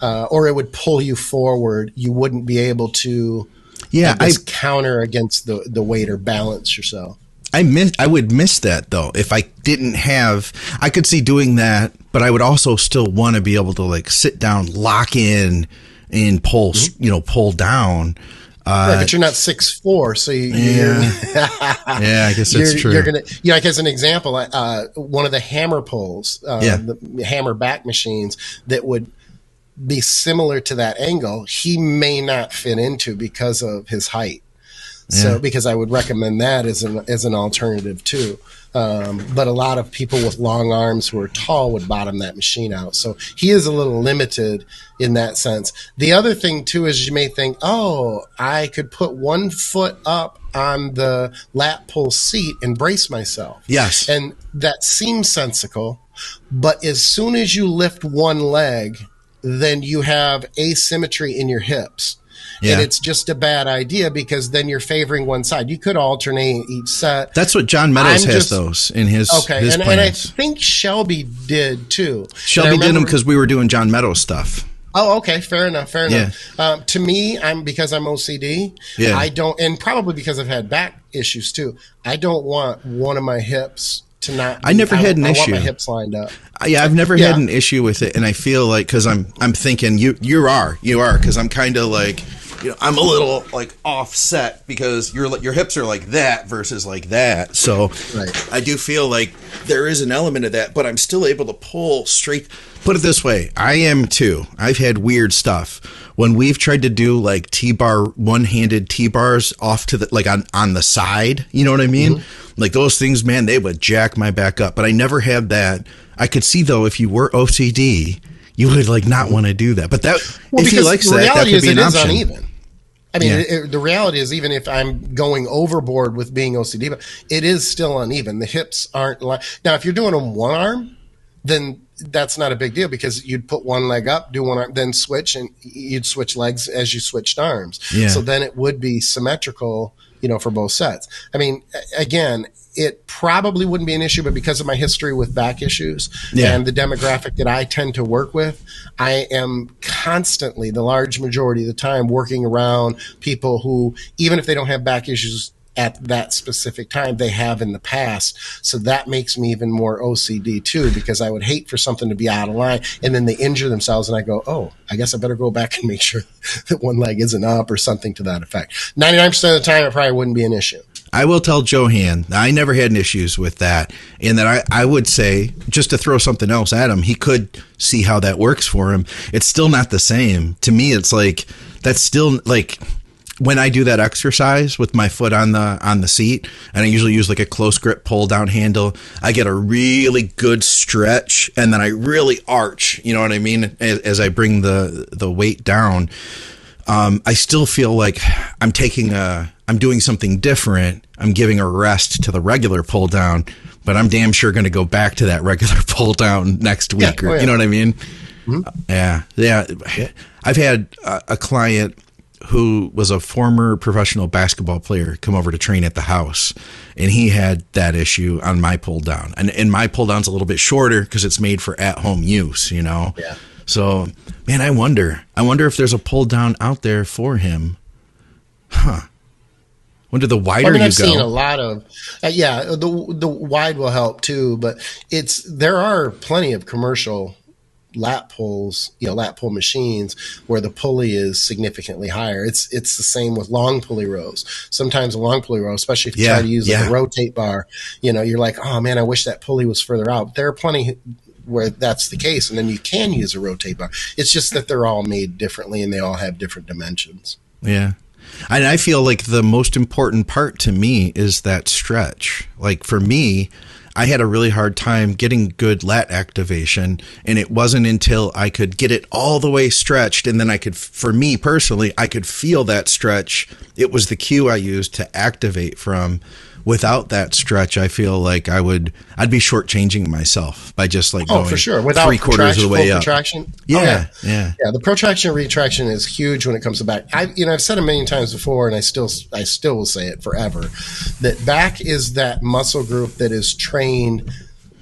S2: uh, or it would pull you forward. You wouldn't be able to,
S1: yeah, I,
S2: counter against the the weight or balance yourself.
S1: I miss. I would miss that though if I didn't have. I could see doing that, but I would also still want to be able to like sit down, lock in, and pull. Mm-hmm. You know, pull down.
S2: Uh, right, but you're not six four, so you,
S1: yeah, yeah, I guess that's
S2: you're,
S1: true.
S2: You're gonna, you know, like as an example, uh, one of the hammer pulls, uh, yeah. the hammer back machines that would be similar to that angle, he may not fit into because of his height. So, yeah. because I would recommend that as an as an alternative too. Um, but a lot of people with long arms who are tall would bottom that machine out. So he is a little limited in that sense. The other thing too is you may think, oh, I could put one foot up on the lat pull seat and brace myself.
S1: Yes.
S2: And that seems sensical. But as soon as you lift one leg, then you have asymmetry in your hips. Yeah. And it's just a bad idea because then you're favoring one side. You could alternate each set.
S1: That's what John Meadows I'm has just, those in his
S2: okay,
S1: his
S2: and, and, I think Shelby did too.
S1: Shelby remember, did them because we were doing John Meadows stuff.
S2: Oh, okay, fair enough, fair enough. Yeah. Um, to me, I'm because I'm OCD. Yeah. I don't, and probably because I've had back issues too. I don't want one of my hips to not.
S1: I never had an
S2: I
S1: issue.
S2: Want my hips lined up.
S1: Uh, yeah, I've never yeah. had an issue with it, and I feel like because I'm I'm thinking you you are you are because I'm kind of like you know, I'm a little like offset because your your hips are like that versus like that. So
S2: Right.
S1: I do feel like there is an element of that, but I'm still able to pull straight. Put it this way, I am too. I've had weird stuff when we've tried to do like T-bar one-handed T-bars off to the like on on the side. You know what I mean? Like those things, man, they would jack my back up. But I never had that. I could see though if you were OCD. You would like not want to do that, but that if he likes that, that could be an option.
S2: uneven. I mean,
S1: Yeah.
S2: it, it- the reality is, even if I'm going overboard with being OCD, but it is still uneven. The hips aren't like now. If you're doing them one arm, then that's not a big deal because you'd put one leg up, do one arm, then switch, and you'd switch legs as you switched arms.
S1: Yeah.
S2: So then it would be symmetrical, you know, for both sets. I mean, again, it probably wouldn't be an issue, but because of my history with back issues
S1: Yeah.
S2: and the demographic that I tend to work with, I am constantly, the large majority of the time, working around people who, even if they don't have back issues at that specific time, they have in the past. So that makes me even more OCD too, because I would hate for something to be out of line and then they injure themselves, and I go, oh, I guess I better go back and make sure that one leg isn't up or something to that effect. 99% of the time, it probably wouldn't be an issue.
S1: I will tell Johan, I never had issues with that. And that I, I would say, just to throw something else at him, he could see how that works for him. It's still not the same. To me, it's like, that's still like, when I do that exercise with my foot on the on the seat, and I usually use like a close grip pull down handle, I get a really good stretch, and then I really arch. You know what I mean? As, as I bring the the weight down, um, I still feel like I'm taking a, I'm doing something different. I'm giving a rest to the regular pull down, but I'm damn sure going to go back to that regular pull down next week.
S2: Yeah.
S1: or,
S2: Oh, yeah.
S1: You know what I mean? Mm-hmm. Yeah, yeah. I've had a, a client who was a former professional basketball player come over to train at the house, and he had that issue on my pull down, and and my pull down's a little bit shorter because it's made for at home use. You know.
S2: Yeah.
S1: So, man, I wonder. I wonder if there's a pull down out there for him. Huh. Wonder the wider
S2: I mean,
S1: you
S2: I've
S1: go.
S2: seen a lot of, uh, yeah, the the wide will help too, but it's there are plenty of commercial lat pulls, you know, lat pull machines where the pulley is significantly higher. It's it's the same with long pulley rows. Sometimes a long pulley row, especially if you
S1: Yeah,
S2: try to use like a rotate bar, you know, you're like, oh man, I wish that pulley was further out. There are plenty where that's the case, and then you can use a rotate bar. It's just that they're all made differently and they all have different dimensions.
S1: Yeah. And I feel like the most important part to me is that stretch. Like for me, I had a really hard time getting good lat activation, and it wasn't until I could get it all the way stretched, and then I could, for me personally, I could feel that stretch. It was the cue I used to activate from. Without that stretch, I feel like I would, I'd be shortchanging myself by just like
S2: Oh,
S1: going
S2: for sure. Without
S1: three quarters of the way up.
S2: protraction.
S1: Yeah,
S2: Oh,
S1: yeah.
S2: yeah. The protraction and retraction is huge when it comes to back. I, you know, I've said it a million times before, and I still, I still will say it forever. That back is that muscle group that is trained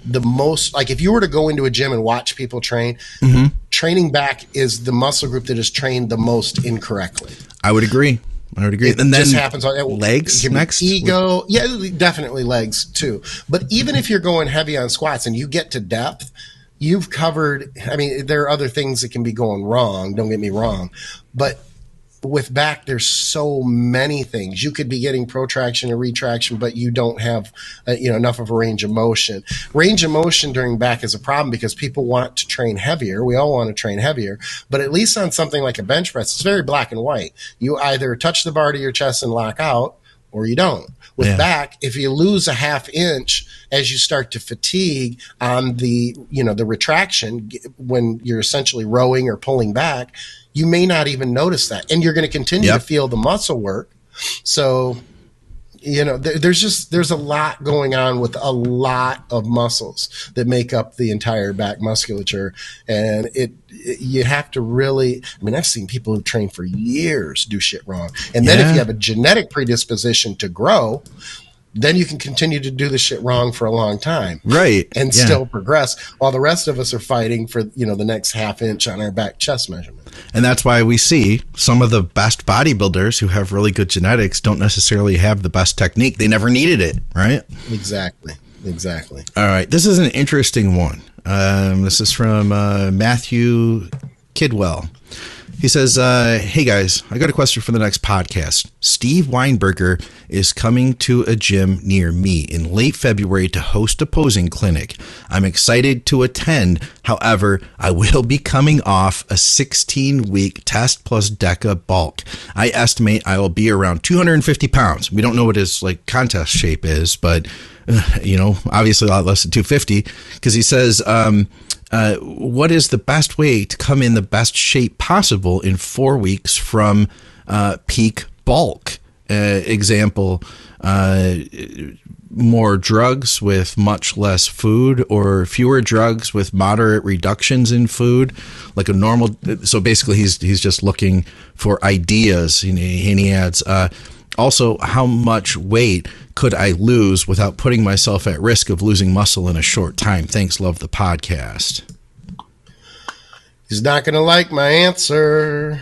S2: the most. Like if you were to go into a gym and watch people train,
S1: Mm-hmm.
S2: training back is the muscle group that is trained the most incorrectly.
S1: I would agree. I would agree.
S2: It
S1: and then
S2: just happens on
S1: legs next.
S2: Ego, yeah, definitely legs too. But even if you're going heavy on squats and you get to depth, you've covered. I mean, there are other things that can be going wrong. Don't get me wrong, but with back, there's so many things. You could be getting protraction or retraction, but you don't have, uh, you know, enough of a range of motion. Range of motion during back is a problem because people want to train heavier. We all want to train heavier, but at least on something like a bench press, it's very black and white. You either touch the bar to your chest and lock out, or you don't. With
S1: Yeah.
S2: back, if you lose a half inch as you start to fatigue on the, you know, the retraction when you're essentially rowing or pulling back, you may not even notice that. And you're going to continue
S1: Yep.
S2: to feel the muscle work. So, you know, there, there's just, there's a lot going on with a lot of muscles that make up the entire back musculature. And it, it you have to really, I mean, I've seen people who train for years do shit wrong. And then if you have a genetic predisposition to grow, then you can continue to do the shit wrong for a long time
S1: Right.
S2: and
S1: yeah.
S2: still progress while the rest of us are fighting for you know the next half inch on our back chest measurement
S1: And that's why we see some of the best bodybuilders who have really good genetics don't necessarily have the best technique. They never needed it, right?
S2: exactly exactly
S1: All right. This is an interesting one. Um, this is from uh, Matthew Kidwell. He says, uh, "Hey guys, I got a question for the next podcast. Steve Weinberger is coming to a gym near me in late February to host a posing clinic. I'm excited to attend. However, I will be coming off a 16 week test plus DECA bulk. I estimate I will be around 250 pounds. We don't know what his like contest shape is, but uh, you know, obviously a lot less than 250 because he says." Um, uh, what is the best way to come in the best shape possible in four weeks from uh, peak bulk? Uh, example, uh, more drugs with much less food, or fewer drugs with moderate reductions in food, like a normal. So basically, he's he's just looking for ideas, and he, and he adds. Also, how much weight could I lose without putting myself at risk of losing muscle in a short time? Thanks, love the podcast.
S2: He's not going to like my answer.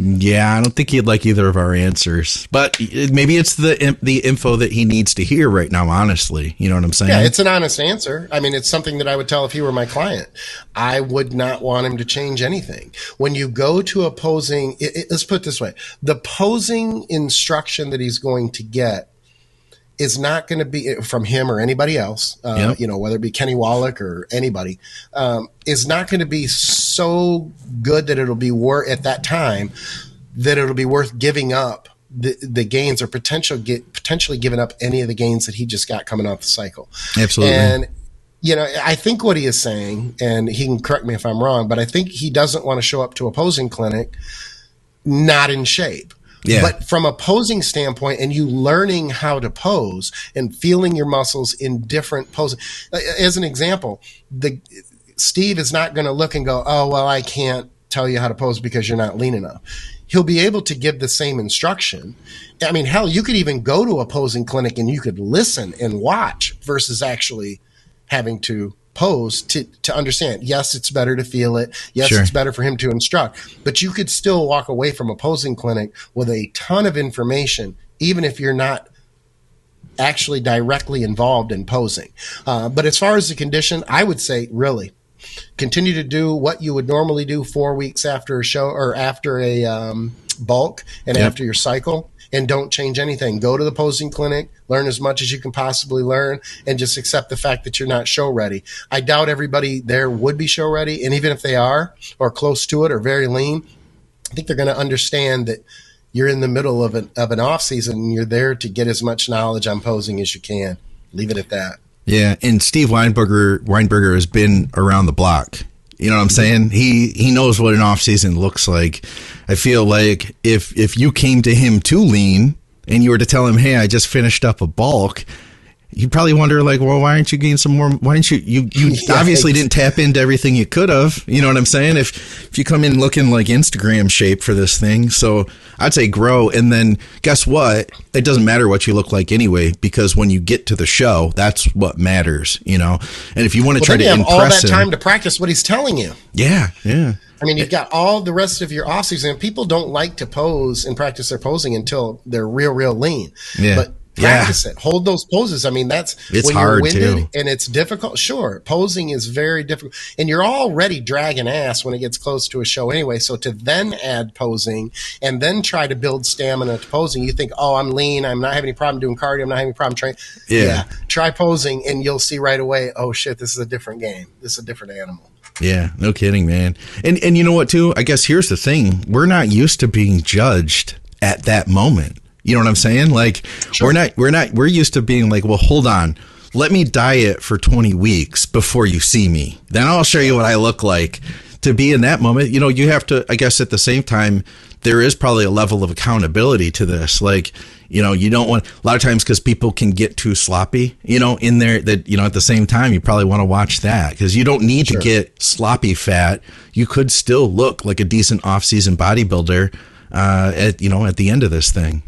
S1: Yeah, I don't think he'd like either of our answers, but maybe it's the the info that he needs to hear right now. Honestly, you know what I'm saying?
S2: Yeah, it's an honest answer. I mean, it's something that I would tell if he were my client. I would not want him to change anything. When you go to opposing, posing, it, it, let's put it this way: the posing instruction that he's going to get is not going to be from him or anybody else, uh, yep. you know, whether it be Kenny Wallach or anybody, um, is not going to be so good that it'll be worth at that time that it'll be worth giving up the, the gains or potential get potentially giving up any of the gains that he just got coming off the cycle.
S1: Absolutely.
S2: And you know, I think what he is saying, and he can correct me if I'm wrong, but I think he doesn't want to show up to a posing clinic not in shape. Yeah. But from a posing standpoint and you learning how to pose and feeling your muscles in different poses. As an example, the Steve is not going to look and go, "Oh, well, I can't tell you how to pose because you're not lean enough." He'll be able to give the same instruction. I mean, hell, you could even go to a posing clinic and you could listen and watch versus actually having to pose to, to understand. Yes, it's better to feel it. Yes, sure. it's better for him to instruct, but you could still walk away from a posing clinic with a ton of information, even if you're not actually directly involved in posing. Uh, but as far as the condition, I would say really continue to do what you would normally do four weeks after a show or after a um, bulk and yep. after your cycle and don't change anything. Go to the posing clinic, learn as much as you can possibly learn, and just accept the fact that you're not show ready. I doubt everybody there would be show ready. And even if they are, or close to it, or very lean, I think they're going to understand that you're in the middle of an, of an off season and you're there to get as much knowledge on posing as you can. Leave it at that.
S1: Yeah, and Steve Weinberger Weinberger has been around the block. You know what I'm saying? He he knows what an off season looks like. I feel like if if you came to him too lean and you were to tell him, "Hey, I just finished up a bulk," you probably wonder like, well, why aren't you getting some more? Why didn't you? You, you yeah, obviously didn't tap into everything you could have. You know what I'm saying? If if you come in looking like Instagram shape for this thing, so I'd say grow, and then guess what? It doesn't matter what you look like anyway, because when you get to the show, that's what matters. You know, and if you want to well, try to have impress all
S2: that
S1: him,
S2: time to practice what he's telling you.
S1: Yeah, yeah.
S2: I mean, you've eh. got all the rest of your off season. People don't like to pose and practice their posing until they're real, real lean. Yeah. But practice yeah. it. Hold those poses. I mean, that's
S1: it's when you're winded too.
S2: and it's difficult. Sure, posing is very difficult, and you're already dragging ass when it gets close to a show anyway. So to then add posing and then try to build stamina to posing, you think, oh, I'm lean. I'm not having any problem doing cardio. I'm not having any problem training. Yeah. yeah. Try posing, and you'll see right away. Oh shit, this is a different game. This is a different animal.
S1: Yeah, no kidding, man. And and you know what too? I guess here's the thing. We're not used to being judged at that moment. You know what I'm saying? Like sure. we're not we're not we're used to being like, well, hold on. Let me diet for 20 weeks before you see me. Then I'll show you what I look like. To be in that moment, you know, you have to I guess at the same time there is probably a level of accountability to this. Like, you know, you don't want a lot of times because people can get too sloppy, you know, in there that, you know, at the same time, you probably want to watch that because you don't need sure. to get sloppy fat. You could still look like a decent off season bodybuilder, uh, at, you know, at the end of this thing.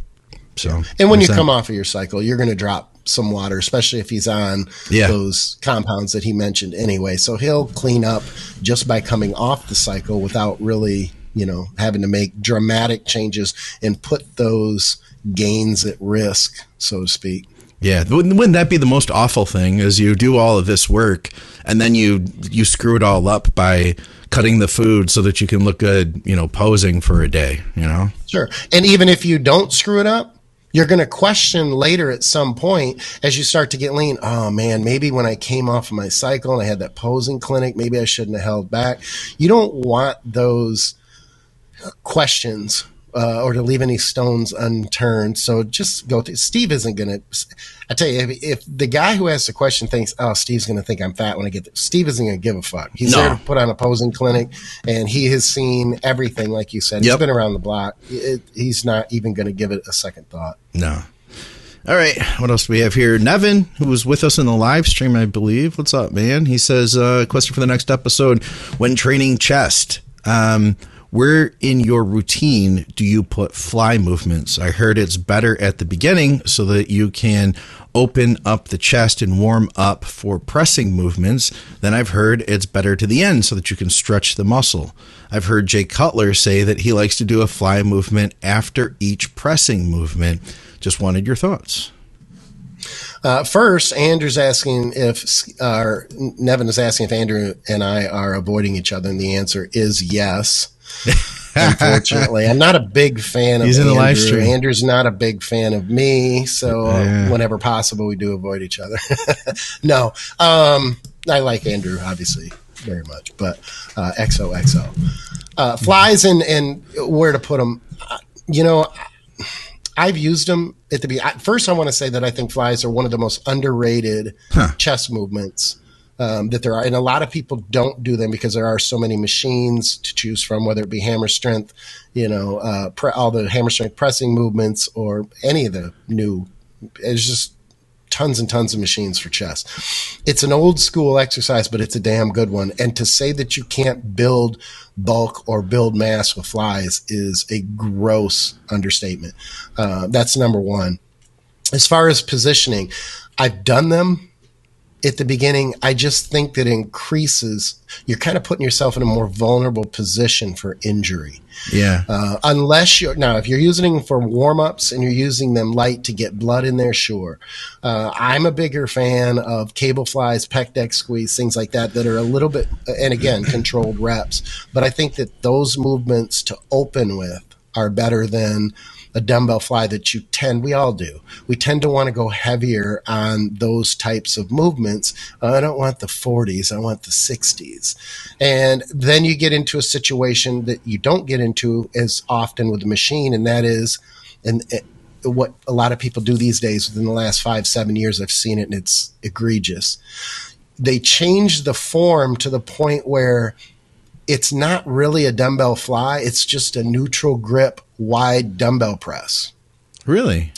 S1: So,
S2: and when you come off of your cycle, you're going to drop some water, especially if he's on
S1: yeah.
S2: those compounds that he mentioned anyway. So he'll clean up just by coming off the cycle without really, you know, having to make dramatic changes and put those gains at risk, so to speak.
S1: Yeah, wouldn't that be the most awful thing? Is you do all of this work and then you you screw it all up by cutting the food so that you can look good, you know, posing for a day, you know?
S2: Sure. And even if you don't screw it up, you're going to question later at some point as you start to get lean. Oh man, maybe when I came off of my cycle and I had that posing clinic, maybe I shouldn't have held back. You don't want those questions uh, or to leave any stones unturned. So just go to Steve isn't going to. I tell you, if, if, the guy who asks the question thinks, "Oh, Steve's going to think I'm fat when I get there," Steve isn't going to give a fuck. He's no. there to put on a posing clinic, and he has seen everything, like you said. Yep. He's been around the block. It, he's not even going to give it a second thought.
S1: No. All right, what else do we have here? Nevin, who was with us in the live stream, I believe. What's up, man? He says, uh, question for the next episode: When training chest, um, where in your routine do you put fly movements? I heard it's better at the beginning so that you can open up the chest and warm up for pressing movements. Then I've heard it's better to the end so that you can stretch the muscle. I've heard Jay Cutler say that he likes to do a fly movement after each pressing movement. Just wanted your thoughts.
S2: Uh, first, Andrew's asking if, uh, Nevin is asking if Andrew and I are avoiding each other, and the answer is yes. Unfortunately, I'm not a big fan of.
S1: He's in
S2: Andrew.
S1: the live stream.
S2: Andrew's not a big fan of me, so yeah. whenever possible, we do avoid each other. no, um, I like Andrew obviously very much, but uh, XOXO uh, flies and and where to put them. Uh, you know, I've used them at the be. First, I want to say that I think flies are one of the most underrated huh. chest movements um, that there are, and a lot of people don't do them because there are so many machines to choose from, whether it be hammer strength, you know, uh, pre- all the hammer strength pressing movements, or any of the new. It's just tons and tons of machines for chess. It's an old school exercise, but it's a damn good one. And to say that you can't build bulk or build mass with flies is a gross understatement. Uh, that's number one. As far as positioning, I've done them at the beginning, I just think that increases, you're kind of putting yourself in a more vulnerable position for injury.
S1: Yeah.
S2: Uh, unless you're, now, if you're using them for warm ups and you're using them light to get blood in there, sure. Uh, I'm a bigger fan of cable flies, pec deck squeeze, things like that, that are a little bit, and again, controlled reps. But I think that those movements to open with are better than, a dumbbell fly that you tend, we all do. We tend to want to go heavier on those types of movements. Uh, I don't want the 40s, I want the 60s. And then you get into a situation that you don't get into as often with the machine, and that is, and it, what a lot of people do these days within the last five, seven years, I've seen it and it's egregious. They change the form to the point where it's not really a dumbbell fly. It's just a neutral grip wide dumbbell press.
S1: Really?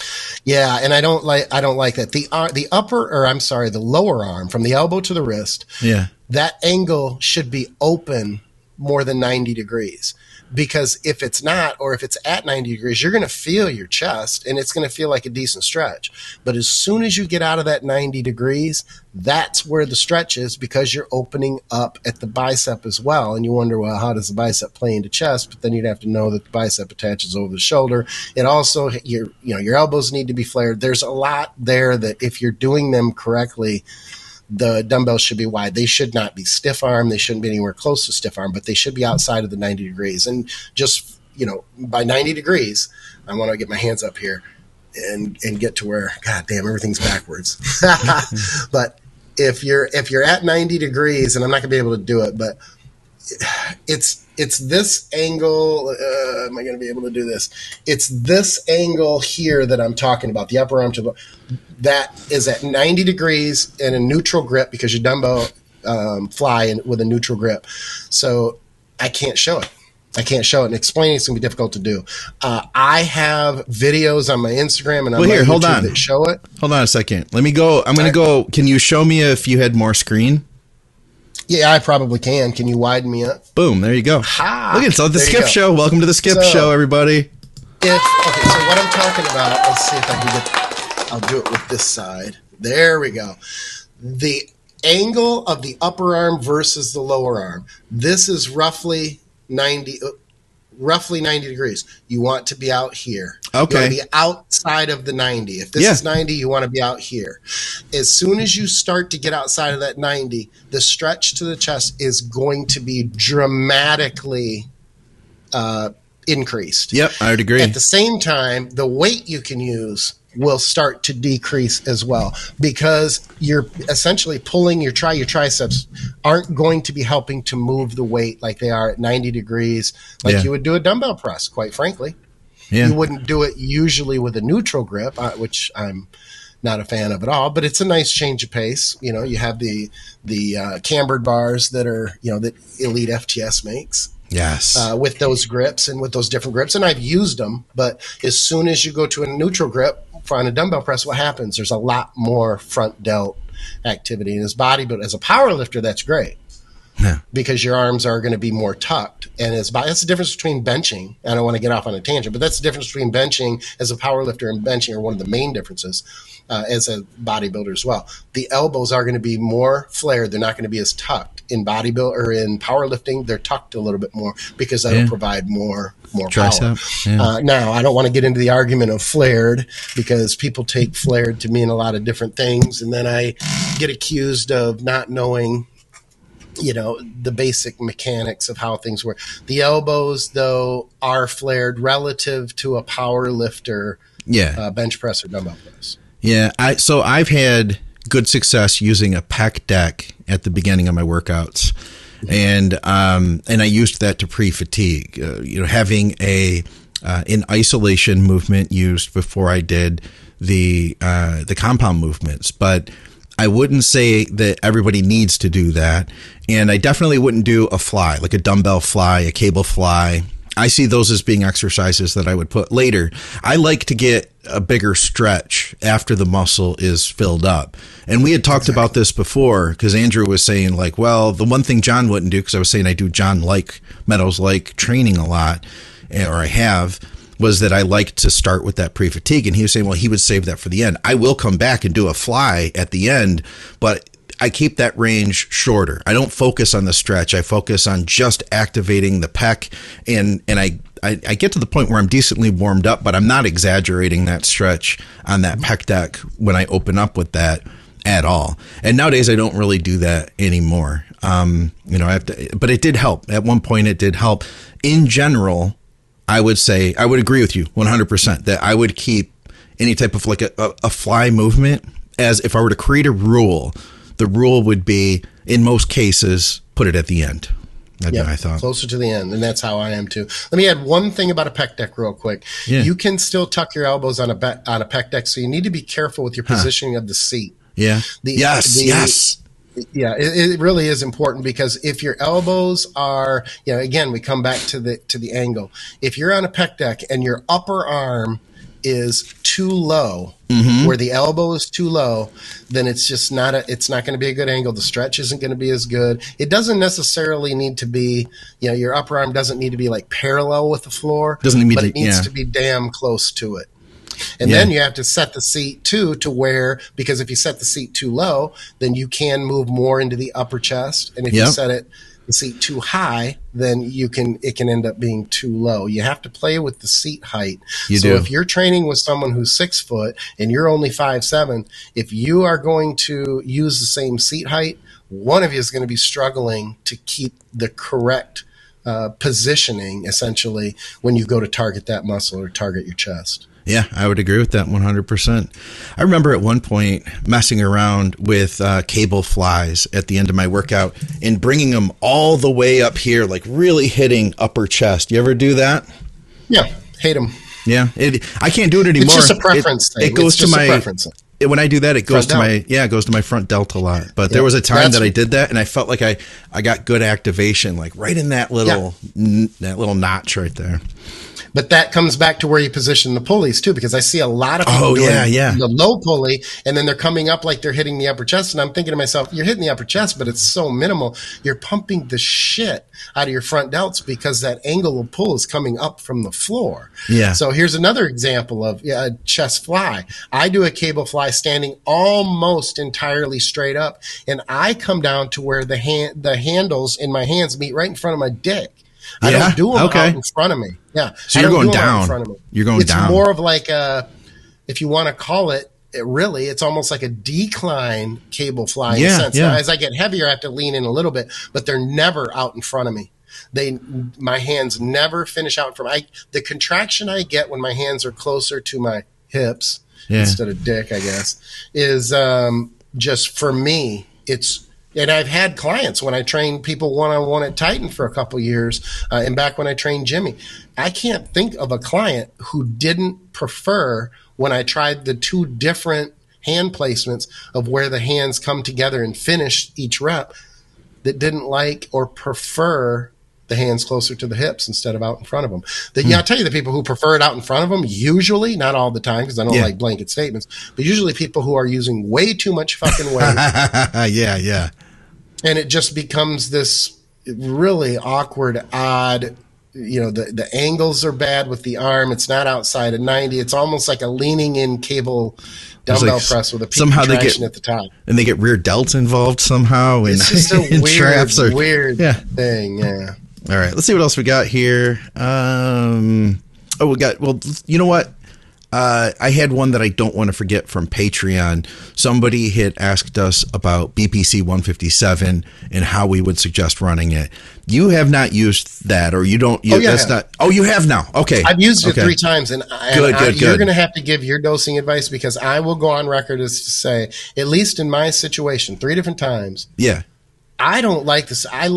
S2: Yeah, and I don't like I don't like that. The uh, the upper or I'm sorry, the lower arm from the elbow to the wrist.
S1: Yeah.
S2: That angle should be open more than 90 degrees because if it's not or if it's at 90 degrees you're going to feel your chest and it's going to feel like a decent stretch. But as soon as you get out of that 90 degrees that's where the stretch is because you're opening up at the bicep as well. And you wonder well how does the bicep play into chest? But then you'd have to know that the bicep attaches over the shoulder. It also your you know your elbows need to be flared. There's a lot there that if you're doing them correctly the dumbbells should be wide. They should not be stiff arm. They shouldn't be anywhere close to stiff arm, but they should be outside of the 90 degrees. And just, you know, by 90 degrees, I want to get my hands up here and, and get to where, God damn, everything's backwards. but if you're, if you're at 90 degrees and I'm not gonna be able to do it, but it's it's this angle. Uh, am I going to be able to do this? It's this angle here that I'm talking about. The upper arm to the that is at 90 degrees and a neutral grip because your dumbbell um, fly in, with a neutral grip. So I can't show it. I can't show it, and explaining it's going to be difficult to do. Uh, I have videos on my Instagram and on
S1: well, here, hold
S2: YouTube
S1: on.
S2: that show it.
S1: Hold on a second. Let me go. I'm going to go. Can you show me if you had more screen?
S2: Yeah, I probably can. Can you widen me up?
S1: Boom! There you go.
S2: Ha!
S1: Look at so the Skip Show. Welcome to the Skip
S2: So-
S1: Show, everybody.
S2: If okay, so what I'm talking about, let's see if I can get. I'll do it with this side. There we go. The angle of the upper arm versus the lower arm. This is roughly 90. Roughly 90 degrees. You want to be out here.
S1: Okay.
S2: You want to be outside of the 90. If this
S1: Yeah.
S2: is 90, you want to be out here. As soon as you start to get outside of that 90, the stretch to the chest is going to be dramatically uh, increased.
S1: Yep, I would agree.
S2: At the same time, the weight you can use will start to decrease as well because you're essentially pulling your tri your triceps aren't going to be helping to move the weight like they are at 90 degrees like
S1: Yeah.
S2: you would do a dumbbell press quite frankly
S1: yeah.
S2: you wouldn't do it usually with a neutral grip uh, which i'm not a fan of at all but it's a nice change of pace you know you have the the uh, cambered bars that are you know that elite fts makes
S1: yes.
S2: uh, with those grips and with those different grips. And I've used them, but as soon as you go to a neutral grip for on a dumbbell press, what happens? There's a lot more front delt activity in his body. But as a power lifter, that's great.
S1: Yeah.
S2: Because your arms are going to be more tucked, and as that's the difference between benching. I don't want to get off on a tangent, but that's the difference between benching as a power lifter and benching are one of the main differences uh, as a bodybuilder as well. The elbows are going to be more flared; they're not going to be as tucked. In bodybuild or in powerlifting, they're tucked a little bit more because that'll
S1: Yeah.
S2: provide more more power.
S1: yeah.
S2: Uh, now, I don't want to get into the argument of flared because people take flared to mean a lot of different things, and then I get accused of not knowing you know the basic mechanics of how things work. The elbows, though, are flared relative to a power lifter
S1: yeah.
S2: uh, bench press or dumbbell press.
S1: Yeah, I so I've had good success using a pec deck at the beginning of my workouts, and um, and I used that to pre-fatigue. Uh, you know, having a uh, an isolation movement used before I did the uh, the compound movements, but. I wouldn't say that everybody needs to do that. And I definitely wouldn't do a fly, like a dumbbell fly, a cable fly. I see those as being exercises that I would put later. I like to get a bigger stretch after the muscle is filled up. And we had talked about this before because Andrew was saying, like, well, the one thing John wouldn't do, because I was saying I do John like Meadows like training a lot, eh, or I have, was that I like to start with that pre fatigue. And he was saying, well, he would save that for the end. I will come back and do a fly at the end, but I keep that range shorter. I don't focus on the stretch. I focus on just activating the pec, and and I, I I get to the point where I'm decently warmed up, but I'm not exaggerating that stretch on that pec deck when I open up with that at all. And nowadays I don't really do that anymore. Um, you know, I have to, but it did help. At one point, it did help. In general, I would say I would agree with you 100% that I would keep any type of like a, a, a fly movement as if I were to create a rule, the rule would be in most cases put it at the end. That'd be my thought.
S2: closer to the end, and that's how I am too. Let me add one thing about a pec deck real quick.
S1: Yeah.
S2: You can still tuck your elbows on a be- on a pec deck, so you need to be careful with your positioning of the seat.
S1: Yeah.
S2: The-
S1: yes.
S2: the-
S1: yes.
S2: Yeah, it, it really is important because if your elbows are, you know, again, we come back to the to the angle. If you're on a pec deck and your upper arm is too low,
S1: Mm-hmm.
S2: where the elbow is too low, then it's just not a it's not going to be a good angle. The stretch isn't going to be as good. It doesn't necessarily need to be, you know, your upper arm doesn't need to be like parallel with the floor.
S1: Doesn't need
S2: but
S1: to-
S2: it needs
S1: yeah.
S2: to be damn close to it. And
S1: Yeah.
S2: then you have to set the seat too to where because if you set the seat too low, then you can move more into the upper chest. And if you set it the seat too high, then you can it can end up being too low. You have to play with the seat height.
S1: You
S2: so
S1: do.
S2: if you're training with someone who's six foot and you're only five seven, if you are going to use the same seat height, one of you is going to be struggling to keep the correct uh, positioning essentially when you go to target that muscle or target your chest.
S1: Yeah, I would agree with that 100%. I remember at one point messing around with uh, cable flies at the end of my workout and bringing them all the way up here, like really hitting upper chest. You ever do that?
S2: Yeah, hate them.
S1: Yeah, it, I can't do it anymore.
S2: It's just a preference
S1: It,
S2: thing.
S1: it goes to my
S2: preference
S1: it- when I do that, it goes
S2: Front
S1: to
S2: delt.
S1: my yeah, it goes to my front delt a lot. But there was a time that I did that, and I felt like I I got good activation, like right in that little n- that little notch right there.
S2: But that comes back to where you position the pulleys too, because I see a lot of people
S1: Oh,
S2: doing
S1: yeah, yeah.
S2: the low pulley, and then they're coming up like they're hitting the upper chest, and I'm thinking to myself, you're hitting the upper chest, but it's so minimal. You're pumping the shit out of your front delts because that angle of pull is coming up from the floor.
S1: Yeah.
S2: So here's another example of yeah, a chest fly. I do a cable fly standing almost entirely straight up, and I come down to where the hand the handles in my hands meet right in front of my dick. I
S1: Yeah?
S2: don't do them
S1: Okay.
S2: out in front of me. Yeah.
S1: So you're going
S2: do
S1: down.
S2: In front of me.
S1: You're going
S2: it's
S1: down.
S2: It's more of like a, if you want to call it, it really, it's almost like a decline cable fly.
S1: Yeah,
S2: sense.
S1: yeah.
S2: Now, as I get heavier, I have to lean in a little bit, but they're never out in front of me. They, my hands never finish out from. I, the contraction I get when my hands are closer to my hips
S1: Yeah.
S2: instead of dick, I guess, is um, just for me. It's and I've had clients when I trained people one on one at Titan for a couple years, uh, and back when I trained Jimmy, I can't think of a client who didn't prefer when I tried the two different hand placements of where the hands come together and finish each rep that didn't like or prefer the hands closer to the hips instead of out in front of them. The, Yeah, I'll tell you the people who prefer it out in front of them, usually, not all the time, because I don't
S1: Yeah.
S2: like blanket statements, but usually people who are using way too much fucking weight
S1: yeah, yeah.
S2: And it just becomes this really awkward, odd. You know, the, the angles are bad with the arm. It's not outside of 90. It's almost like a leaning in cable dumbbell
S1: like
S2: press with a peak
S1: somehow they get-
S2: at the top.
S1: And they get rear delts involved somehow. And,
S2: It's just a
S1: and
S2: weird,
S1: traps are-
S2: weird
S1: Yeah.
S2: thing. Yeah.
S1: All right, let's see what else we got here. Um, oh, we got. Well, you know what? Uh, I had one that I don't want to forget from Patreon. Somebody had asked us about BPC 157 and how we would suggest running it. You have not used that, or you don't. You,
S2: Oh, yeah,
S1: that's
S2: have.
S1: not. Oh, you have now. Okay,
S2: I've used it three times, and, I-
S1: Good,
S2: and I-
S1: good,
S2: you're going to have to give your dosing advice because I will go on record as to say, at least in my situation, three different times,
S1: Yeah,
S2: I don't like this. I,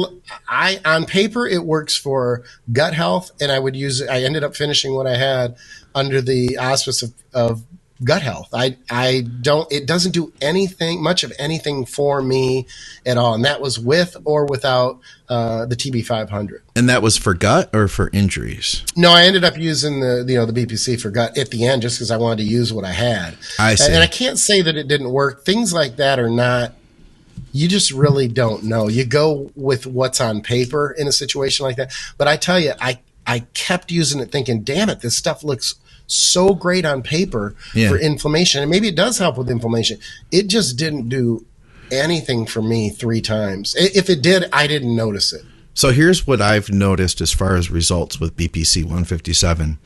S2: I on paper it works for gut health, and I would use it. I ended up finishing what I had under the auspice of, of gut health. I I don't. It doesn't do anything much of anything for me at all, and that was with or without uh, the TB five hundred.
S1: and that was for gut or for injuries.
S2: No, I ended up using the you know the BPC for gut at the end just because I wanted to use what I had.
S1: I see.
S2: And, and I can't say that it didn't work. Things like that are not. You just really don't know. You go with what's on paper in a situation like that. But I tell you, I I kept using it, thinking, "Damn it, this stuff looks." So great on paper
S1: Yeah.
S2: for inflammation, and maybe it does help with inflammation. It just didn't do anything for me three times. If it did, I didn't notice it.
S1: So here's what I've noticed as far as results with BPC 157.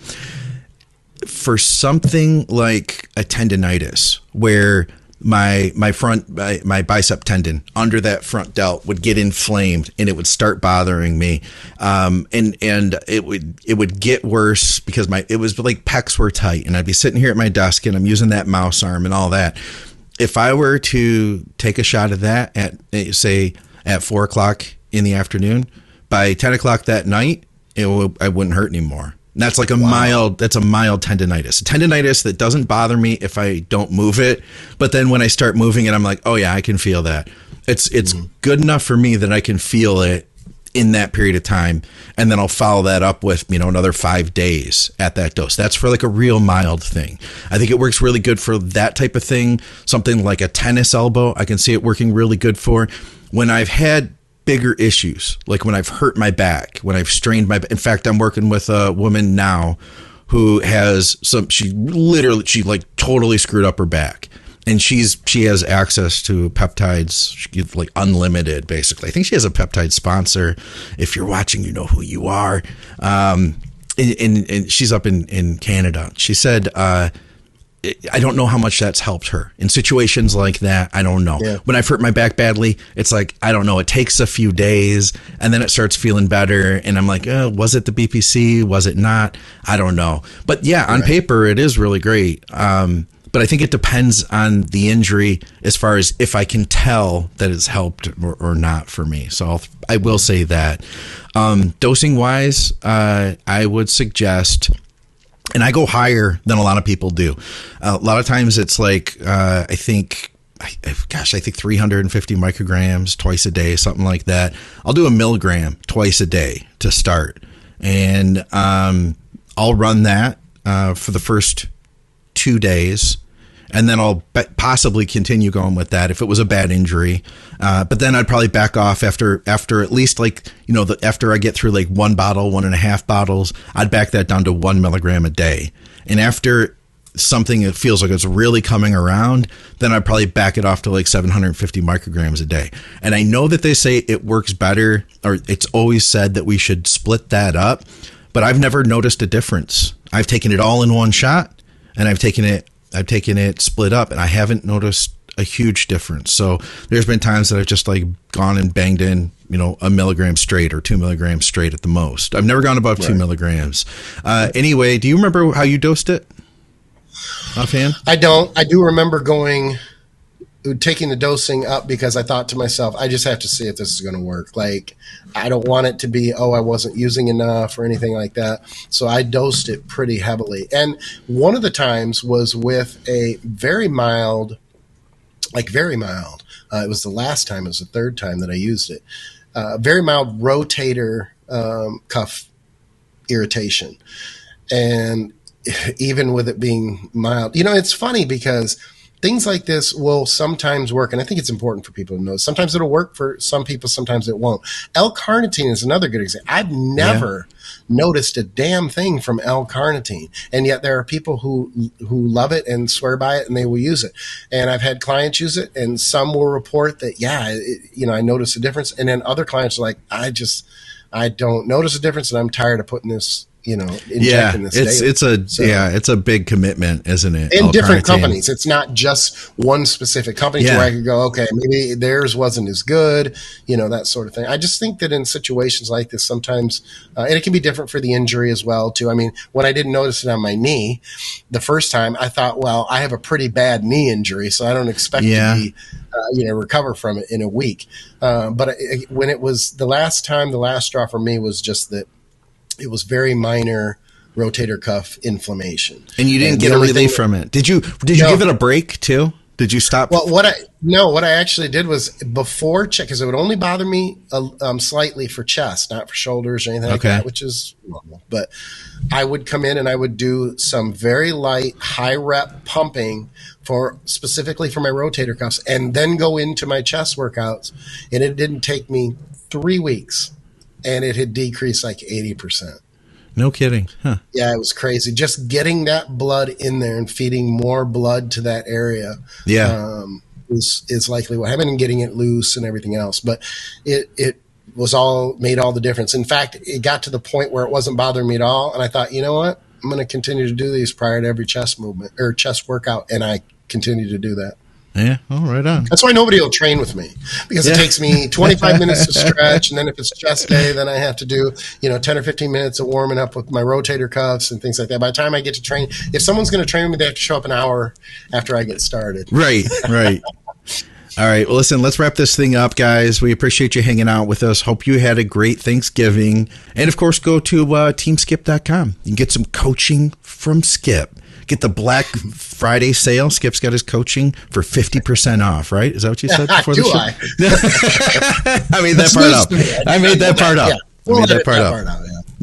S1: For something like a tendonitis, where my my front my, my bicep tendon under that front delt would get inflamed and it would start bothering me, um, and and it would it would get worse because my it was like pecs were tight and I'd be sitting here at my desk and I'm using that mouse arm and all that. If I were to take a shot of that at say at four o'clock in the afternoon, by 10 o'clock that night, it w- I wouldn't hurt anymore. That's like a mild, that's a mild tendonitis. Tendonitis that doesn't bother me if I don't move it. But then when I start moving it, I'm like, oh yeah, I can feel that. It's, it's mm-hmm. good enough for me that I can feel it in that period of time. And then I'll follow that up with, you know, another five days at that dose. That's for like a real mild thing. I think it works really good for that type of thing. Something like a tennis elbow, I can see it working really good for. When I've had bigger issues, like when I've hurt my back, when I've strained my. In fact, I'm working with a woman now who has some. She literally, she like totally screwed up her back, and she's she has access to peptides, she gets, like unlimited, basically. I think she has a peptide sponsor. If you're watching, you know who you are. Um, and, and, and she's up in in Canada. She said. Uh, I don't know how much that's helped her in situations like that. I don't know.
S2: Yeah.
S1: When I've hurt my back badly, it's like I don't know. It takes a few days, and then it starts feeling better, and I'm like, oh, was it the BPC? Was it not? I don't know. But yeah, on paper, it is really great. Um, but I think it depends on the injury as far as if I can tell that it's helped or, or not for me. So I'll, I will say that. Um, dosing wise, uh, I would suggest and I go higher than a lot of people do. a lot of times it's like uh, I think, I, gosh, I think 350 micrograms twice a day, something like that. I'll do a milligram twice a day to start, and um, I'll run that uh, for the first two days. And then I'll possibly continue going with that if it was a bad injury. Uh, but then I'd probably back off after after at least like you know the, after I get through like one bottle, one and a half bottles, I'd back that down to one milligram a day. And after something that feels like it's really coming around, then I'd probably back it off to like 750 micrograms a day. And I know that they say it works better, or it's always said that we should split that up, but I've never noticed a difference. I've taken it all in one shot, and I've taken it, I've taken it split up, and I haven't noticed a huge difference. So there's been times that I've just like gone and banged in, you know, a milligram straight or two milligrams straight at the most. I've never gone above right. two milligrams. Uh, anyway, do you remember how you dosed it? Offhand?
S2: I don't. I do remember going taking the dosing up because I thought to myself, I just have to see if this is going to work. Like, I don't want it to be, oh, I wasn't using enough or anything like that. So I dosed it pretty heavily. And one of the times was with a very mild, like very mild. Uh, it was the last time, it was the third time that I used it. Uh, very mild rotator um, cuff irritation. And even with it being mild. You know, it's funny because things like this will sometimes work, and I think it's important for people to know. Sometimes it'll work for some people, sometimes it won't. L-carnitine is another good example. I've never yeah. noticed a damn thing from L-carnitine, and yet there are people who who love it and swear by it, and they will use it. And I've had clients use it, and some will report that, yeah, it, you know, I noticed a difference, and then other clients are like, I just I don't notice a difference, and I'm tired of putting this you know,
S1: yeah, it's daily. it's a so, yeah, it's a big commitment, isn't it?
S2: In different companies, it's not just one specific company yeah. where I could go, okay, maybe theirs wasn't as good, you know, that sort of thing. I just think that in situations like this, sometimes, uh, and it can be different for the injury as well, too. I mean, when I didn't notice it on my knee the first time, I thought, well, I have a pretty bad knee injury, so I don't expect yeah. to be, uh, you know, recover from it in a week. Uh, but it, when it was the last time, the last straw for me was just that it was very minor rotator cuff inflammation.
S1: And you didn't and get a relief from it. Did you did you no. give it a break too? Did you stop?
S2: Well, what I no, what I actually did was before check because it would only bother me um, slightly for chest, not for shoulders or anything okay. like that, which is normal. But I would come in and I would do some very light, high rep pumping for specifically for my rotator cuffs, and then go into my chest workouts. And it didn't take me three weeks and it had decreased like 80%.
S1: No kidding. Huh.
S2: Yeah, it was crazy. Just getting that blood in there and feeding more blood to that area.
S1: Yeah. Um,
S2: is, is likely what happened and getting it loose and everything else. But it, it was all made all the difference. In fact, it got to the point where it wasn't bothering me at all. And I thought, you know what? I'm going to continue to do these prior to every chest movement or chest workout. And I continue to do that.
S1: Yeah, oh, right on.
S2: That's why nobody will train with me because yeah. it takes me 25 minutes to stretch, and then if it's chest day, then I have to do you know 10 or 15 minutes of warming up with my rotator cuffs and things like that. By the time I get to train, if someone's going to train with me, they have to show up an hour after I get started.
S1: Right, right. All right. Well, listen, let's wrap this thing up, guys. We appreciate you hanging out with us. Hope you had a great Thanksgiving. And of course, go to uh, teamskip.com. You can get some coaching from Skip. Get the Black Friday sale. Skip's got his coaching for 50% off, right? Is that what you said before the show? I? I made that part up. I made that part up. I made that part up.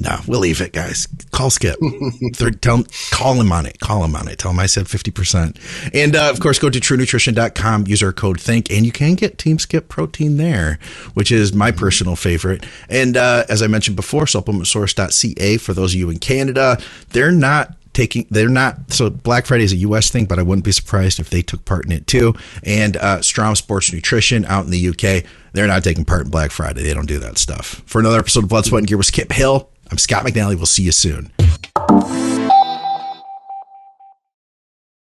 S1: No, we'll leave it, guys. Call Skip. tell, call him on it. Call him on it. Tell him I said 50%. And uh, of course, go to truenutrition.com, use our code THINK, and you can get Team Skip protein there, which is my personal favorite. And uh, as I mentioned before, supplementsource.ca for those of you in Canada, they're not taking they're not so black friday is a us thing but i wouldn't be surprised if they took part in it too. And uh, strom sports nutrition out in the uk they're not taking part in black friday. They don't do that stuff. For another episode of blood sweat and gear with skip hill i'm scott mcnally. We'll see you soon